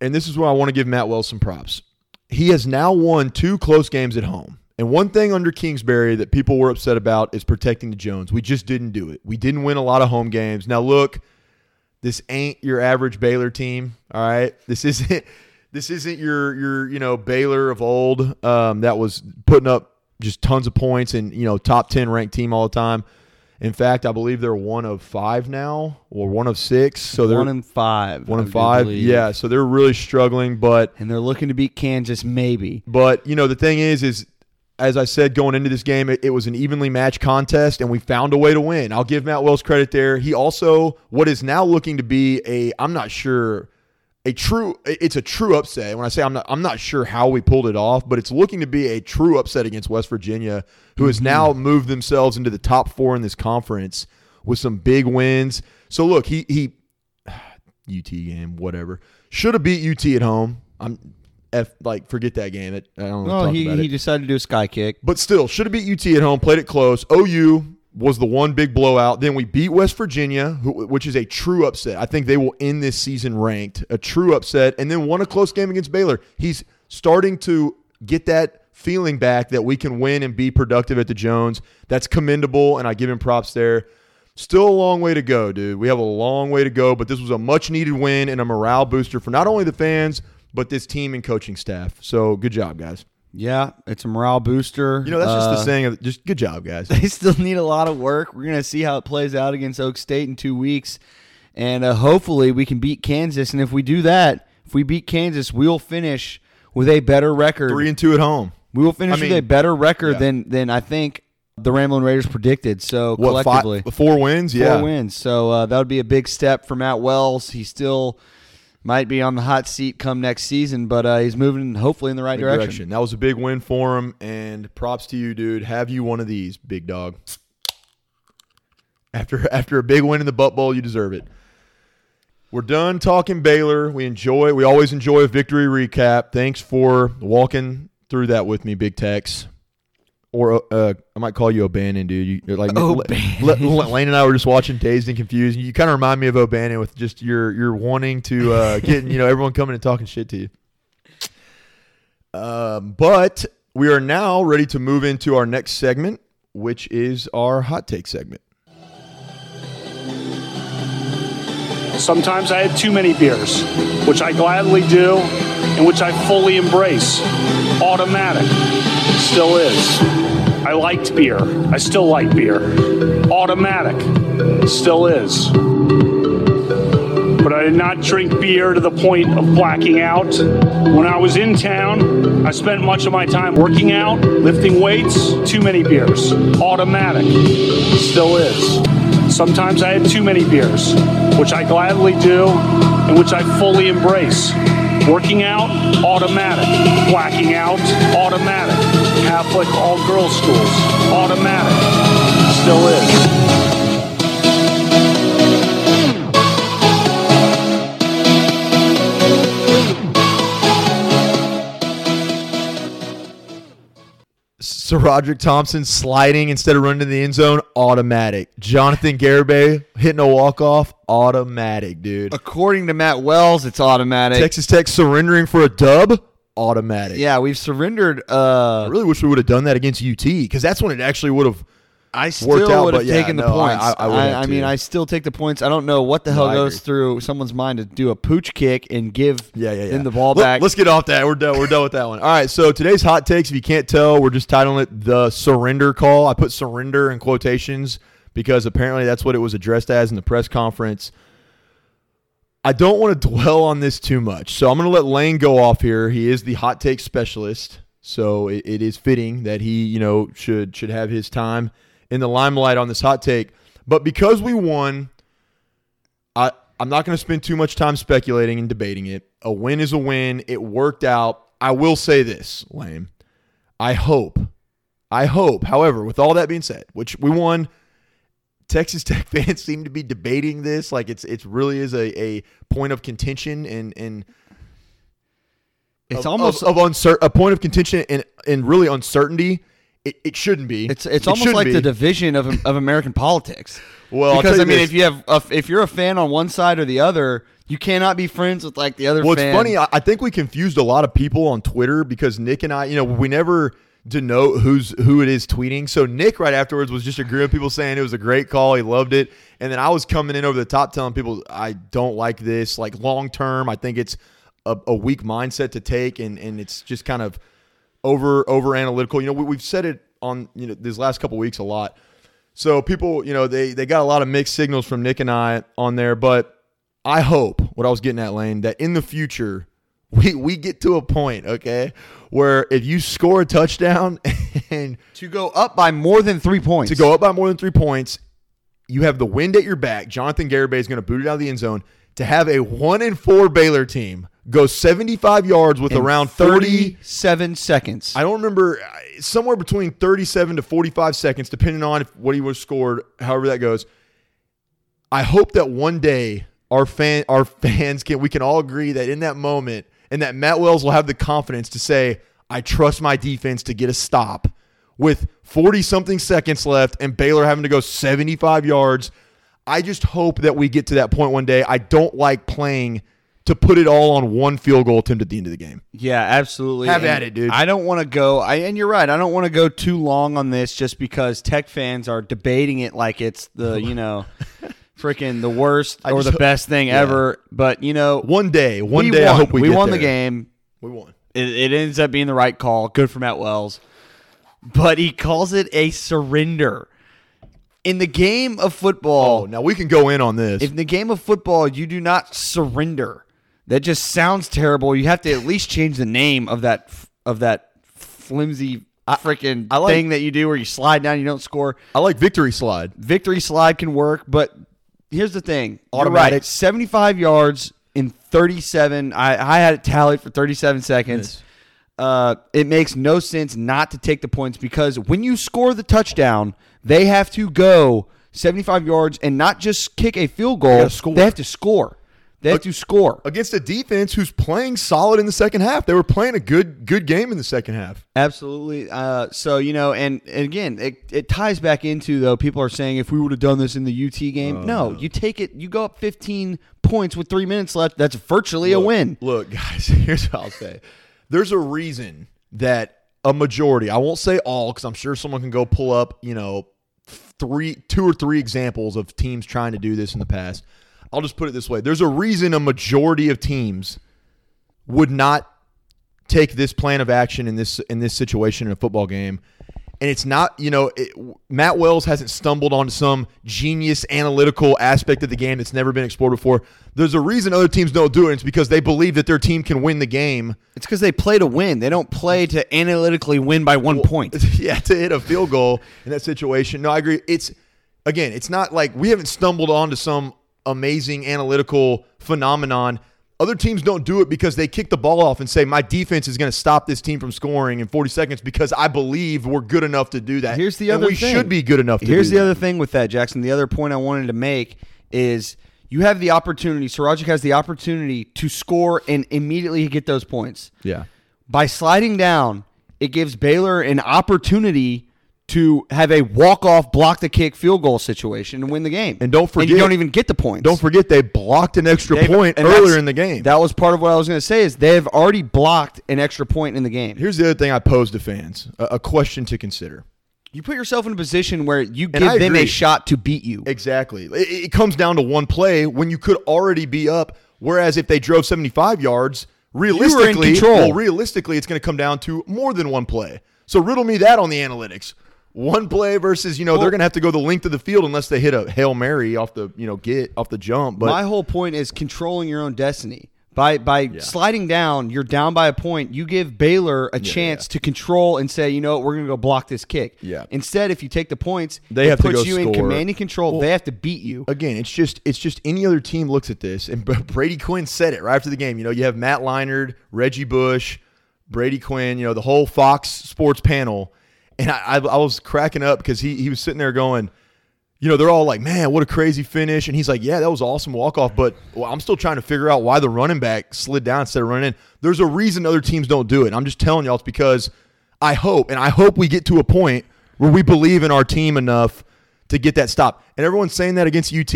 And this is where I want to give Matt Wells some props. He has now won two close games at home. And one thing under Kingsbury that people were upset about is protecting the Jones. We just didn't do it. We didn't win a lot of home games. Now look, this ain't your average Baylor team. All right. This isn't this isn't your your, you know, Baylor of old um, that was putting up just tons of points and, you know, top ten ranked team all the time. In fact, I believe they're one of five now, or one of six. So they're one in five. one in five. Yeah, so they're really struggling. But and they're looking to beat Kansas, maybe. but you know the thing is is as I said going into this game, it, it was an evenly matched contest, and we found a way to win. I'll give Matt Wells credit there. He also what is now looking to be a I'm not sure a true it's a true upset. When I say I'm not I'm not sure how we pulled it off, but it's looking to be a true upset against West Virginia, who has mm-hmm. now moved themselves into the top four in this conference with some big wins. So look, he he UT game, whatever. Should have beat UT at home. I'm F like forget that game. It, I don't Well, he, he it. decided to do a sky kick. But still, should have beat UT at home. Played it close. OU was the one big blowout. Then we beat West Virginia, which is a true upset. I think they will end this season ranked. A true upset, and then won a close game against Baylor. He's starting to get that feeling back that we can win and be productive at the Jones. That's commendable, and I give him props there. Still a long way to go, dude. We have a long way to go, but this was a much needed win and a morale booster for not only the fans, but this team and coaching staff. So good job, guys. Yeah, it's a morale booster. You know, that's just the Uh, saying of just good job, guys. They still need a lot of work. We're gonna see how it plays out against Okie State in two weeks, and uh, hopefully we can beat Kansas. And if we do that, if we beat Kansas, we'll finish with a better record. Three and two at home. we will finish I mean, with a better record yeah. than than I think the Ramblin' Raiders predicted. So What collectively, five, four wins? four Yeah, wins. So uh, that would be a big step for Matt Wells. He still might be on the hot seat come next season, but uh, he's moving hopefully in the right Good direction. That was a big win for him, and props to you, dude. Have you one of these, big dog? After after a big win in the Butt Bowl, you deserve it. We're done talking Baylor. We enjoy. We always enjoy a victory recap. Thanks for walking through that with me, Big Tex. Or uh, I might call you O'Bannion, dude. You, like O'Bannion. L- L- Lane and I were just watching Dazed and Confused. You kind of remind me of O'Bannion with just your your wanting to uh, getting you know everyone coming and talking shit to you. Um, but we are now ready to move into our next segment, which is our hot take segment. Sometimes I had too many beers, which I gladly do and which I fully embrace. Automatic. Still is. I liked beer. I still like beer. Automatic. Still is. But I did not drink beer to the point of blacking out. When I was in town, I spent much of my time working out, lifting weights, too many beers. Automatic. Still is. Sometimes I had too many beers, which I gladly do and which I fully embrace. Working out, automatic. Blacking out, automatic. Catholic all girls schools, automatic. Still is. SaRodorick Thompson sliding instead of running to the end zone, automatic. Jonathan Garibay hitting a walk off, automatic, dude. According to Matt Wells, it's automatic. Texas Tech surrendering for a dub, automatic. yeah, we've surrendered. Uh, I really wish we would have done that against UT because that's when it actually would have. I still would have yeah, taken the no, points. I- I have I, mean. I still take the points. I don't know what the hell I goes through someone's mind to do a pooch kick and give Yeah, yeah, yeah. them the ball Let- back. Let's get off that. We're done. We're done with that one. All right. So today's hot takes, if you can't tell, we're just titling it the surrender call. I put surrender in quotations because apparently that's what it was addressed as in the press conference. I don't want to dwell on this too much. So I'm going to let Lane go off here. He is the hot take specialist. So it, it is fitting that he, you know, should should have his time in the limelight on this hot take. But because we won, I I'm not going to spend too much time speculating and debating it. A win is a win. It worked out. I will say this, Lane. I hope, I hope, however, with all that being said, which we won, Texas Tech fans seem to be debating this like it's it's really is a, a point of contention and and it's of, almost of, of uncer- a point of contention and and really uncertainty. It, it shouldn't be. It's it's It almost like be. the division of of American politics. Well, because I mean, this. if you have a, if you're a fan on one side or the other, you cannot be friends with like the other. Well, it's funny. I, I think we confused a lot of people on Twitter because Nick and I, you know, we never denote who's who it is tweeting. So Nick right afterwards was just agreeing with people saying it was a great call. He loved it. And then I was coming in over the top telling people I don't like this. Like long term, I think it's a, a weak mindset to take and and it's just kind of over over analytical. You know, we, we've said it on you know these last couple weeks a lot. So people, you know, they they got a lot of mixed signals from Nick and I on there, but I hope what I was getting at, Lane, that in the future we we get to a point, okay, where if you score a touchdown and to go up by more than three points to go up by more than three points, you have the wind at your back. Jonathan Garibay is going to boot it out of the end zone. To have a one and four Baylor team go 75 yards with in around 30 thirty-seven seconds. I don't remember uh, somewhere between 37 to 45 seconds, depending on if, what he was scored, however that goes. I hope that one day our fan our fans can we can all agree that in that moment and that Matt Wells will have the confidence to say, I trust my defense to get a stop with 40 something seconds left and Baylor having to go 75 yards. I just hope that we get to that point one day. I don't like playing to put it all on one field goal attempt at the end of the game. Yeah, absolutely. Have And at it, dude. I don't want to go. I and you're right. I don't want to go too long on this just because Tech fans are debating it like it's the you know, freaking the worst or the ho- best thing yeah. ever. But you know, One day, one we day, won. I hope we, get won the game. We won. It, it ends up being the right call. Good for Matt Wells. But he calls it a surrender. In the game of football, Oh, now we can go in on this. if in the game of football you do not surrender, that just sounds terrible. You have to at least change the name of that of that flimsy freaking like- thing that you do where you slide down, you don't score. I like victory slide. Victory slide can work, but here's the thing: You're Automatic. right. Seventy-five yards in thirty-seven. I I had it tallied for thirty-seven seconds. Uh, it makes no sense not to take the points because when you score the touchdown, they have to go 75 yards and not just kick a field goal. They have to score. They have to score. against a defense who's playing solid in the second half. They were playing a good good game in the second half. Absolutely. Uh, so you know, and, and again, it, it ties back into though. People are saying if we would have done this in the UT game, no, you take it. You go up 15 points with three minutes left. That's virtually a win. Look, guys, here's what I'll say. There's a reason that a majority, I won't say all, because I'm sure someone can go pull up, you know, three, two or three examples of teams trying to do this in the past. I'll just put it this way: there's a reason a majority of teams would not take this plan of action in this in this situation in a football game. And it's not, you know, it, Matt Wells hasn't stumbled onto some genius analytical aspect of the game that's never been explored before. There's a reason other teams don't do it. It's because they believe that their team can win the game. It's because they play to win. They don't play to analytically win by one point. Yeah, to hit a field goal in that situation. No, I agree. It's again, it's not like we haven't stumbled onto some amazing analytical phenomenon. Other teams don't do it because they kick the ball off and say, My defense is going to stop this team from scoring in 40 seconds because I believe we're good enough to do that. Here's the And other we thing. should be good enough to Here's the that. other thing with that, Jackson. The other point I wanted to make is you have the opportunity, SaRodorick has the opportunity to score and immediately get those points. Yeah. By sliding down, it gives Baylor an opportunity to have a walk-off block the kick field goal situation and win the game. And don't forget you don't even get the points. Don't forget they blocked an extra They've- point and earlier in the game. That was part of what I was going to say is they have already blocked an extra point in the game. Here's the other thing I pose to fans a, a question to consider. You put yourself in a position where you give them a shot to beat you. Exactly. It, it comes down to one play when you could already be up. Whereas if they drove 75 yards, realistically, well, realistically, it's going to come down to more than one play. So riddle me that on the analytics. One play versus, you know, they're going to have to go the length of the field unless they hit a hail mary off the, you know, get off the jump. But My whole point is controlling your own destiny. By by sliding down, you're down by a point. You give Baylor a chance to control and say, you know what, we're gonna go block this kick. Yeah. Instead, if you take the points, They have to puts go you in score. command and control. they have to beat you. again, it's just it's just any other team looks at this, and Brady Quinn said it right after the game. You know, you have Matt Leinart, Reggie Bush, Brady Quinn, you know, the whole Fox Sports panel, and I, I, I was cracking up because he he was sitting there going, you know, they're all like, man, what a crazy finish, and he's like, yeah, that was awesome walk off, but well, I'm still trying to figure out why the running back slid down instead of running in. There's a reason other teams don't do it. I'm just telling y'all, it's because I hope, and I hope we get to a point where we believe in our team enough to get that stop. And everyone's saying that against UT.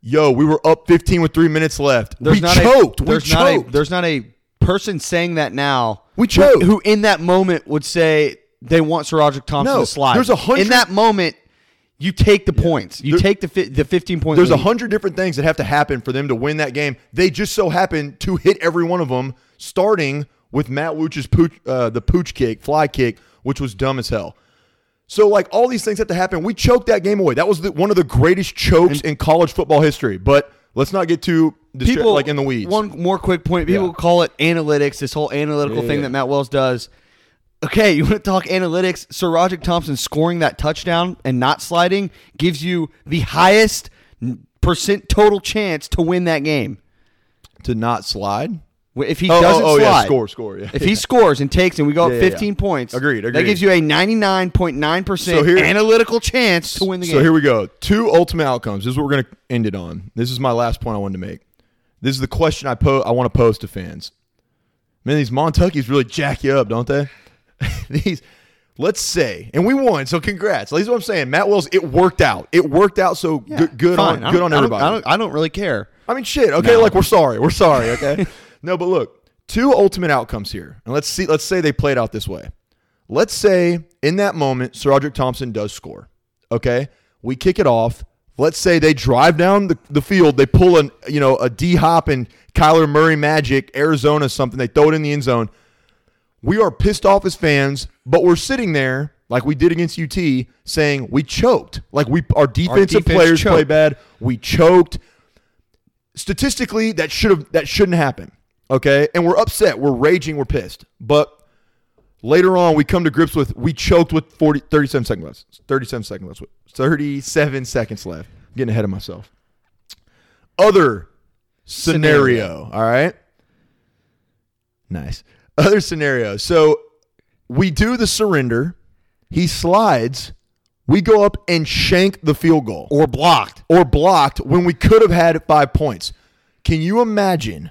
Yo, we were up 15 with three minutes left. we choked. A, we there's not choked. a there's not a person saying that now. We who- choked. Who, in that moment would say they want SaRodorick Thompson No, to slide. there's a hundred- in that moment. You take the points. You There- take the fi- the 15 points. There's a hundred different things that have to happen for them to win that game. They just so happen to hit every one of them, starting with Matt Wuch's pooch, uh, the pooch kick, fly kick, which was dumb as hell. So like all these things have to happen. We choked that game away. That was the, one of the greatest chokes in college football history. But let's not get too distra- people like in the weeds. One more quick point. People Yeah. call it analytics. This whole analytical Yeah, thing yeah. that Matt Wells does. Okay, you want to talk analytics? SaRodorick Thompson scoring that touchdown and not sliding gives you the highest percent total chance to win that game. to not slide. If he Oh, oh doesn't oh, oh, slide, yeah, score, score, yeah. If he scores and takes and we go Yeah, up 15 yeah. points, Agreed, That gives you a 99.9% So here- analytical chance to win the game. So here we go. Two ultimate outcomes. This is what we're going to end it on. This is my last point I wanted to make. This is the question I po- I want to pose to fans. Man, these Montuckies really jack you up, don't they? these, let's say, and we won. So congrats. This is what I'm saying. Matt Wells, it worked out. It worked out. So Yeah, good, good on, good on I don't- everybody. I don't, I don't really care. I mean, shit. Okay, like we're sorry. We're sorry. Okay. no, but look, two ultimate outcomes here, and let's see. Let's say they played out this way. Let's say in that moment, SaRodorick Thompson does score. Okay, we kick it off. Let's say they drive down the, the field. They pull an you know a D Hop and Kyler Murray magic, Arizona something. They throw it in the end zone. We are pissed off as fans, but we're sitting there like we did against UT, saying we choked. Like we our defensive defense players choked. play bad. We choked. Statistically that should have that shouldn't happen okay? And we're upset. We're raging. We're pissed. But later on we come to grips with we choked with 40 37 seconds left. 37 seconds left. 37 seconds left. I'm getting ahead of myself. Other scenario, all right? Nice other scenario so we do the surrender he slides we go up and shank the field goal Or blocked. or blocked when we could have had five points. Can you imagine?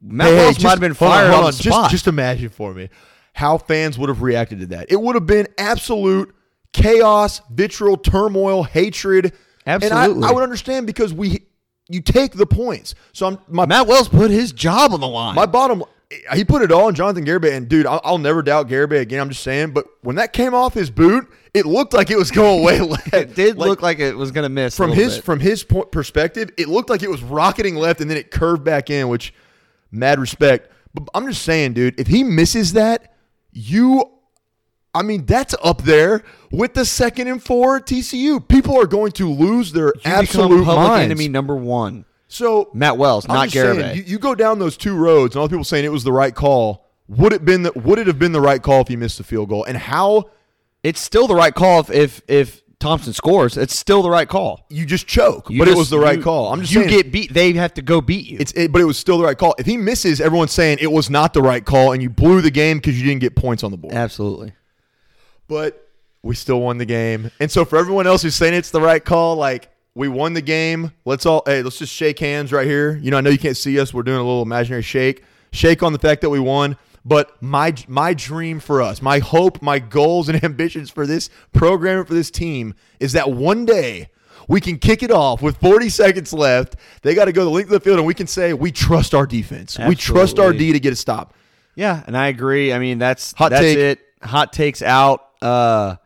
Matt Hey, Wells might have been on, fired on, on. the Just, spot. just imagine for me how fans would have reacted to that. It would have been absolute chaos, vitriol, turmoil, hatred. Absolutely. And I, I would understand because we you take the points. So I'm my Matt Wells put his job on the line. my bottom he put it all on Jonathan Garibay, and dude, I'll, I'll never doubt Garibay again. I'm just saying, but when that came off his boot, it looked like it was going way left. It did Like, look like it was going to miss from his bit. from his point perspective, it looked like it was rocketing left, and then it curved back in, which mad respect. But I'm just saying, dude, if he misses that, you, I mean, that's up there with the second and four TCU. People are going to lose their You absolute public minds. enemy number one. So Matt Wells, I'm not Garibay. you, you go down those two roads, and all the people saying it was the right call. Would it been the, Would it have been the right call if he missed the field goal? And how It's still the right call if if, if Thompson scores. It's still the right call. you just choke, You but it was the right you- call. I'm just you saying, get beat. They have to go beat you. It's it, but it was still the right call. If he misses, everyone's saying it was not the right call, and you blew the game because you didn't get points on the board. absolutely. But we still won the game, and so for everyone else who's saying it's the right call, like we won the game. Let's all hey, let's just shake hands right here. You know, I know you can't see us. We're doing a little imaginary shake, shake on the fact that we won. But my my dream for us, my hope, my goals and ambitions for this program and for this team is that one day we can kick it off with 40 seconds left. They got to go the length of the field, and we can say we trust our defense. We trust our D to get a stop. Yeah, and I agree. I mean, that's Hot that's take. it. Hot takes out. Uh,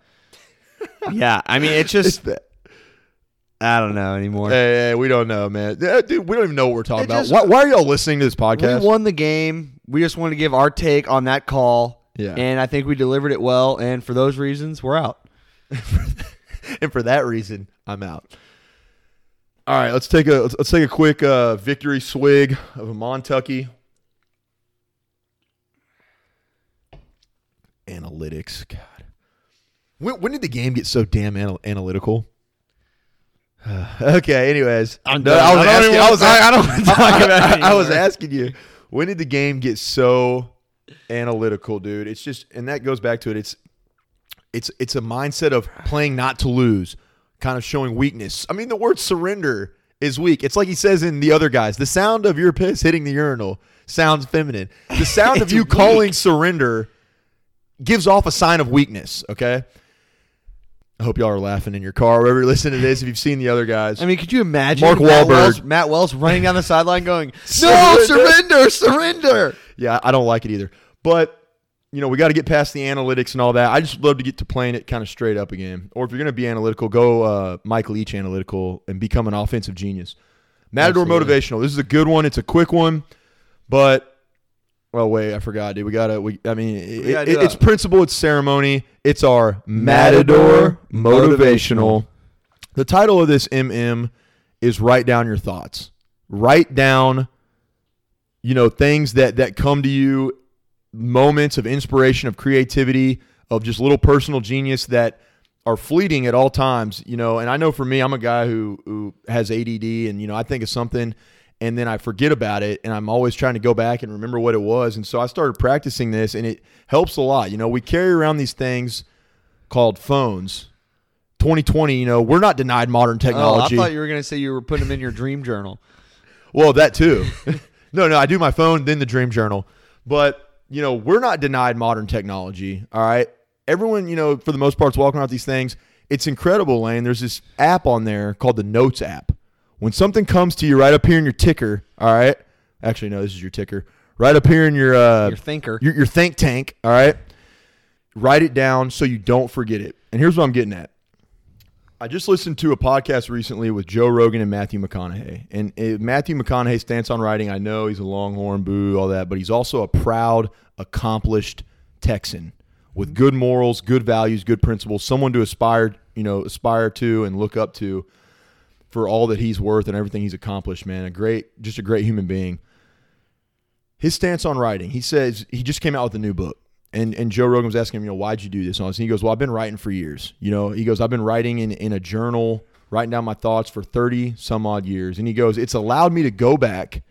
yeah. I mean, it's It's just that. I don't know anymore. Hey, hey, we don't know, man. Dude, we don't even know what we're talking about. why, why are y'all listening to this podcast? We won the game. We just wanted to give our take on that call. Yeah. And I think we delivered it well. And for those reasons, we're out. and for that reason, I'm out. All right, let's take a let's, let's take a quick uh, victory swig of a Montucky. Analytics, God. When, when did the game get so damn anal- analytical? okay. Anyways, I'm No, done. I was I asking. I was. I- I don't talk about I was asking you. When did the game get so analytical, dude? It's just, and that goes back to it. It's, it's, it's a mindset of playing not to lose, kind of showing weakness. I mean, the word surrender is weak. It's like he says in the other guys. The sound of your piss hitting the urinal sounds feminine. The sound of you weak. calling surrender gives off a sign of weakness. Okay. I hope y'all are laughing in your car, wherever you're listening to this. If you've seen the other guys, I mean, could you imagine Mark Matt Wahlberg. Wells, Matt Wells running down the sideline going. No, surrender, surrender. Yeah, I don't like it either. But you know, we got to get past the analytics and all that. I just love to get to playing it kind of straight up again. Or if you're going to be analytical, go uh, Mike Leach analytical and become an offensive genius. Matador Absolutely. motivational. This is a good one. It's a quick one, but oh wait, I forgot, dude. We gotta. We I mean, it, gotta it- it's principle. It's ceremony. It's our Matador Matador motivational. The title of this MM is write down your thoughts. Write down you know things that that come to you moments of inspiration of creativity of just little personal genius that are fleeting at all times you know and i know for me i'm a guy who who has add and you know i think of something and then i forget about it and i'm always trying to go back and remember what it was and so i started practicing this and it helps a lot you know we carry around these things called phones 2020 you know we're not denied modern Oh, I thought you were going to say you were putting them in your dream journal. well, that too. no, no, I do my phone, then the dream journal. But, you know, we're not denied modern technology. All right. Everyone, you know, for the most part, is walking around these things. It's incredible, Lane. There's this app on there called the Notes app. When something comes to you right up here in your ticker, all right. Actually, no, this is your ticker. Right up here in your uh Your thinker. your, your think tank, all right? Write it down so you don't forget it. And here's what I'm getting at. I just listened to a podcast recently with Joe Rogan and Matthew McConaughey. And uh, Matthew McConaughey stance on writing, I know he's a longhorn, boo, all that, but he's also a proud, accomplished Texan with good morals, good values, good principles, someone to aspire, you know, aspire to and look up to for all that he's worth and everything he's accomplished, man. A great, just a great human being. His stance on writing, he says he just came out with a new book. And and Joe Rogan was asking him, you know, why'd you do this? And, he goes, well, I've been writing for years. You know, he goes, I've been writing in, in a journal, writing down my thoughts for 30 some odd years. And he goes, it's allowed me to go back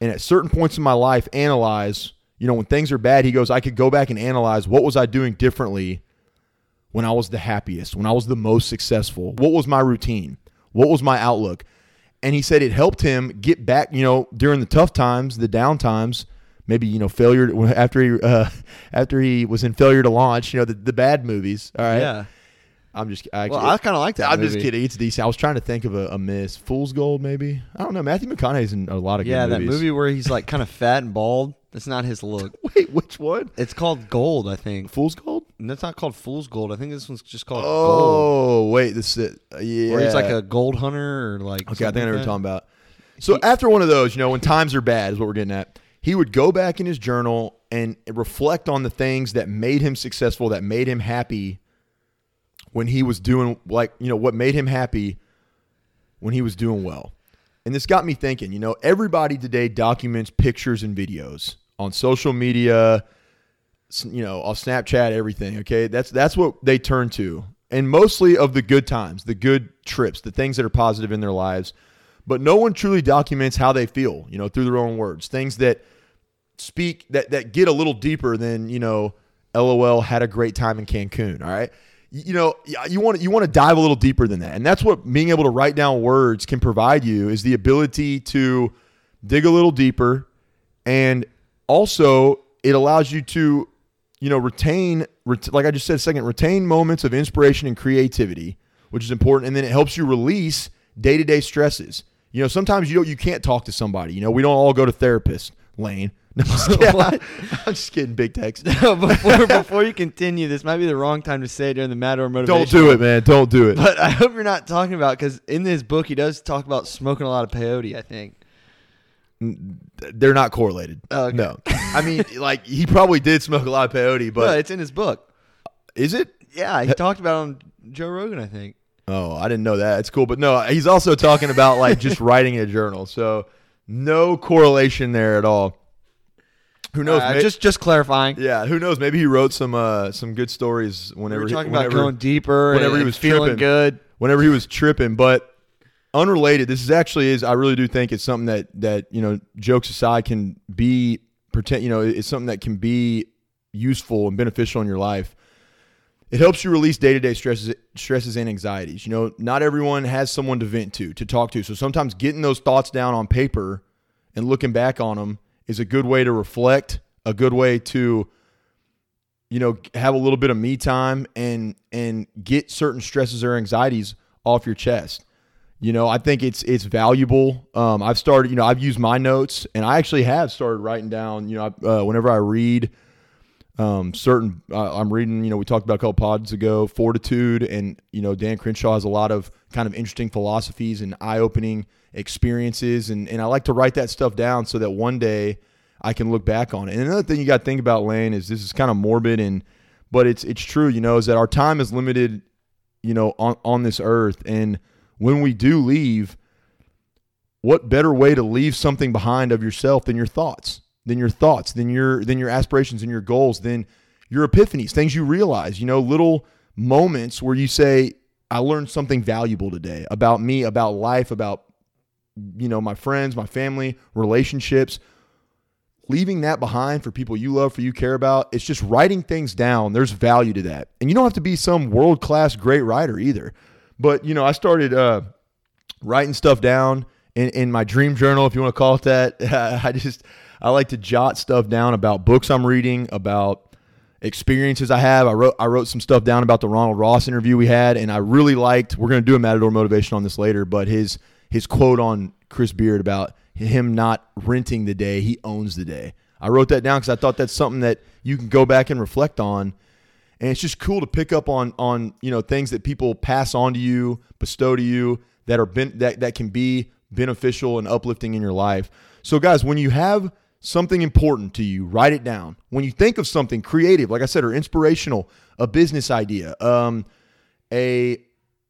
and at certain points in my life analyze, you know, when things are bad, he goes, I could go back and analyze what was I doing differently when I was the happiest, when I was the most successful? What was my routine? What was my outlook? And he said it helped him get back, you know, during the tough times, the down times, maybe, you know, failure after he uh, after he was in failure to launch, you know, the, the bad movies. All right. Yeah. I'm just I, Well, I kind of like that. I'm movie. just kidding. It's decent. I was trying to think of a, a miss. Fool's Gold, maybe. I don't know. Matthew McConaughey's in a lot of good Yeah, that movies. movie where he's like kind of fat and bald. That's not his look. Wait, which one? It's called gold, I think. Fool's Gold? And that's not called fool's gold. I think this one's just called gold. Oh, wait, this is it. Uh, yeah. Where he's like a gold hunter or like. Okay, I think I know what you're talking about. So after one of those, you know, when times are bad, is what we're getting at. He would go back in his journal and reflect on the things that made him successful, that made him happy when he was doing like, you know, what made him happy when he was doing well. And this got me thinking, you know, everybody today documents pictures and videos on social media, you know, on Snapchat, everything. Okay, that's that's what they turn to, and mostly of the good times, the good trips, the things that are positive in their lives. But no one truly documents how they feel, you know, through their own words, things that speak that that get a little deeper than you know. LOL had a great time in Cancun. All right, you know you want you want to dive a little deeper than that, and that's what being able to write down words can provide you is the ability to dig a little deeper and also it allows you to you know retain ret- like i just said a second retain moments of inspiration and creativity which is important and then it helps you release day-to-day stresses you know sometimes you don't you can't talk to somebody you know we don't all go to therapists lane no, I'm, just kidding. I'm just kidding Big Tex before, before you continue, this might be the wrong time to say during the Matador motivation. don't do it man don't do it But I hope you're not talking about because in this book he does talk about smoking a lot of peyote. I think. They're not correlated Oh, okay. no i mean like he probably did smoke a lot of peyote But but it's in his book. is it Yeah, he talked about it on Joe Rogan. I think. Oh, I didn't know that. It's cool, but no, he's also talking about like just writing a journal. So no correlation there at all. Who knows? Uh, may- just just clarifying. yeah, who knows? Maybe he wrote some uh some good stories We whenever were he- talking whenever, about going deeper. whenever and, he was feeling tripping. good. whenever he was tripping, but unrelated. This is actually is I really do think it's something that that you know jokes aside can be pretend you know it's something that can be useful and beneficial in your life. It helps you release day to day stresses stresses and anxieties. You know, not everyone has someone to vent to to talk to. So sometimes getting those thoughts down on paper and looking back on them is a good way to reflect, a good way to you know have a little bit of me time and and get certain stresses or anxieties off your chest you know i think it's it's valuable um, i've started you know i've used my notes and i actually have started writing down you know uh, whenever i read um, certain uh, i'm reading you know we talked about a couple pods ago fortitude and you know dan crenshaw has a lot of kind of interesting philosophies and eye-opening experiences and, and i like to write that stuff down so that one day I can look back on it. And another thing you got to think about, Lane, is this is kind of morbid and but it's it's true, you know, is that our time is limited, you know, on, on this earth. And when we do leave, what better way to leave something behind of yourself than your thoughts, than your thoughts, than your than your aspirations and your goals, than your epiphanies, things you realize, you know, little moments where you say, I learned something valuable today about me, about life, about you know, my friends, my family, relationships leaving that behind for people you love, for you care about, it's just writing things down. There's value to that. And you don't have to be some world class great writer either. But, you know, I started uh, writing stuff down in, in my dream journal, if you want to call it that. I just, I like to jot stuff down about books I'm reading, about experiences I have. I wrote, I wrote some stuff down about the Ronald Ross interview we had, and I really liked, we're going to do a Matador motivation on this later, but his, his quote on Chris Beard about him not renting the day, he owns the day. I wrote that down because I thought that's something that you can go back and reflect on, and it's just cool to pick up on on you know things that people pass on to you, bestow to you that are ben- that that can be beneficial and uplifting in your life. So guys, when you have something important to you, write it down. When you think of something creative, like I said, or inspirational, a business idea, um, a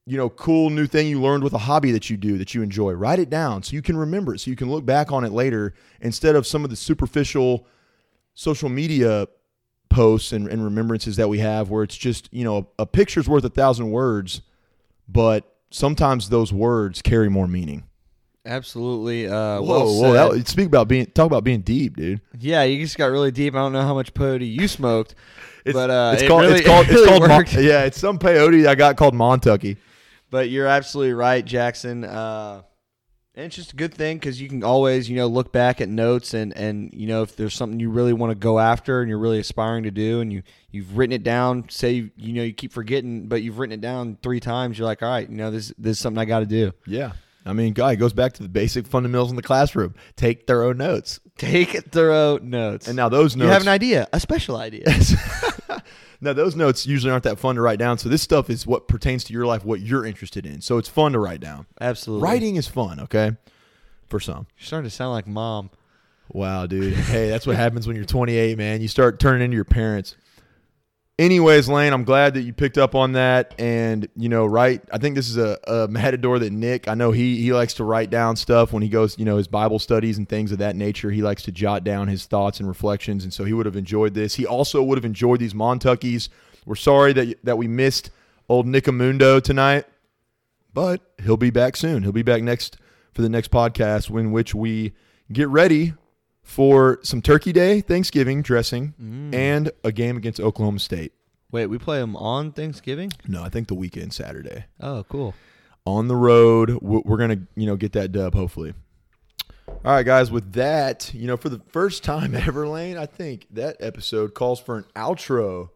you know, cool new thing you learned with a hobby that you do that you enjoy. Write it down so you can remember it, so you can look back on it later instead of some of the superficial social media posts and, and remembrances that we have where it's just, you know, a, a picture's worth a thousand words, but sometimes those words carry more meaning. Absolutely. Uh, Whoa, well whoa, that, speak about being talk about being deep, dude. Yeah, you just got really deep. I don't know how much peyote you smoked, but uh, it's it called really- it's called it it's really called Mon- yeah, it's some peyote I got called Montucky. But you're absolutely right, Jackson. Uh, and it's just a good thing because you can always, you know, look back at notes and and you know if there's something you really want to go after and you're really aspiring to do and you you've written it down. Say you, you know you keep forgetting, but you've written it down three times. You're like, all right, you know this this is something I got to do. Yeah. I mean, guy it goes back to the basic fundamentals in the classroom. Take thorough notes. Take thorough notes. And now those notes you have an idea, a special idea. Now those notes usually aren't that fun to write down. So this stuff is what pertains to your life, what you're interested in. So it's fun to write down. Absolutely. Writing is fun, okay? For some. You're starting to sound like mom. Wow, dude. Hey, that's what happens when you're 28, man. You start turning into your parents. Anyways, Lane, I'm glad that you picked up on that. And, you know, right, I think this is a, a matador that Nick, I know he he likes to write down stuff when he goes, you know, his Bible studies and things of that nature. He likes to jot down his thoughts and reflections. And so he would have enjoyed this. He also would have enjoyed these Montuckies. We're sorry that that we missed old Nicomundo tonight, but he'll be back soon. He'll be back next for the next podcast, in which we get ready for some Turkey Day Thanksgiving dressing mm. and a game against Oklahoma State. Wait, we play them on Thanksgiving? No, I think the weekend Saturday Oh, cool. on the road. We're gonna you know get that dub hopefully. All right, guys. With that, you know, for the first time ever, Lane, I think that episode calls for an outro.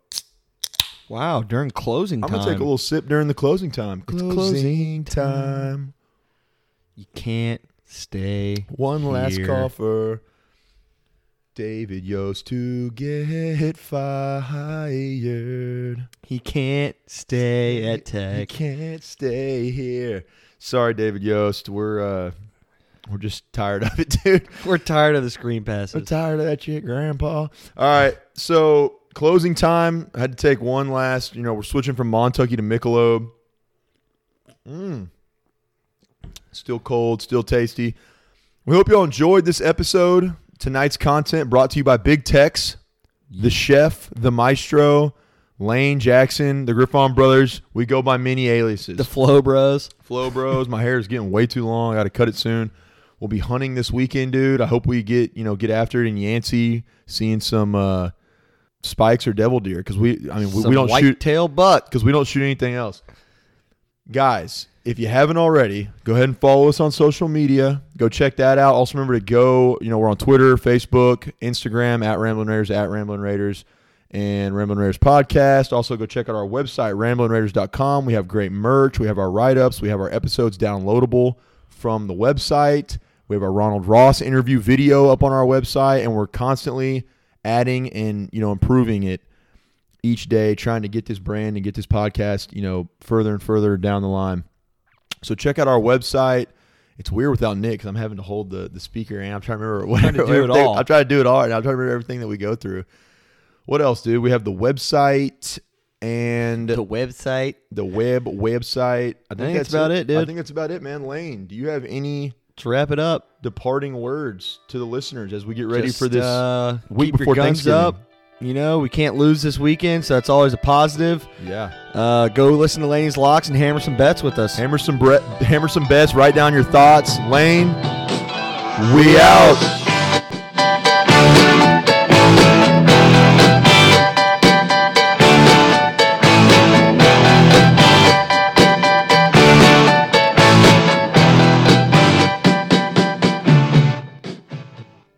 Wow, during closing I'm time. gonna take a little sip during the closing time. closing Closing time. time. You can't stay. One last here. call for David Yost to get fired. He can't stay at Tech. He can't stay here. Sorry, David Yost. We're uh we're just tired of it, dude. We're tired of the screen passes. We're tired of that shit, Grandpa. All right, so closing time. I had to take one last. You know, we're switching from Montucky to Michelob. Mmm. Still cold, still tasty. We hope you all enjoyed this episode. Tonight's content brought to you by Big Tex, the chef, the maestro, Lane Jackson, the Griffon brothers. We go by many aliases. the Flow Bros. Flow Bros. My hair is getting way too long. I got to cut it soon. We'll be hunting this weekend, dude. I hope we get you know get after it in Yancey, seeing some uh, spikes or devil deer because we I mean we, we don't shoot white-tail buck. because we don't shoot anything else. Guys, if you haven't already, go ahead and follow us on social media. Go check that out. Also remember to go. You know we're on Twitter, Facebook, Instagram at Ramblin' Raiders at Ramblin' Raiders and Ramblin' Raiders podcast. Also go check out our website ramblinraiders.com. We have great merch. We have our write ups. We have our episodes downloadable from the website. We have our Ronald Ross interview video up on our website, and we're constantly adding and you know improving it each day, trying to get this brand and get this podcast you know further and further down the line. So check out our website. It's weird without Nick because I'm having to hold the, the speaker and I'm trying to remember what Trying to do it all. I'm trying to do it all, and I'm trying to remember everything that we go through. What else, dude? We have the website and The website. the web website. I think, think that's that's about it, dude. I think that's about it, man. Lane, do you have any Let's wrap it up. departing words to the listeners as we get ready Just, for this uh, week before Thanksgiving? up. You know, we can't lose this weekend, so that's always a positive. Yeah, Uh, go listen to Lane's Locks and hammer some bets with us. hammer some bre- hammer some bets. Write down your thoughts. Lane, we out.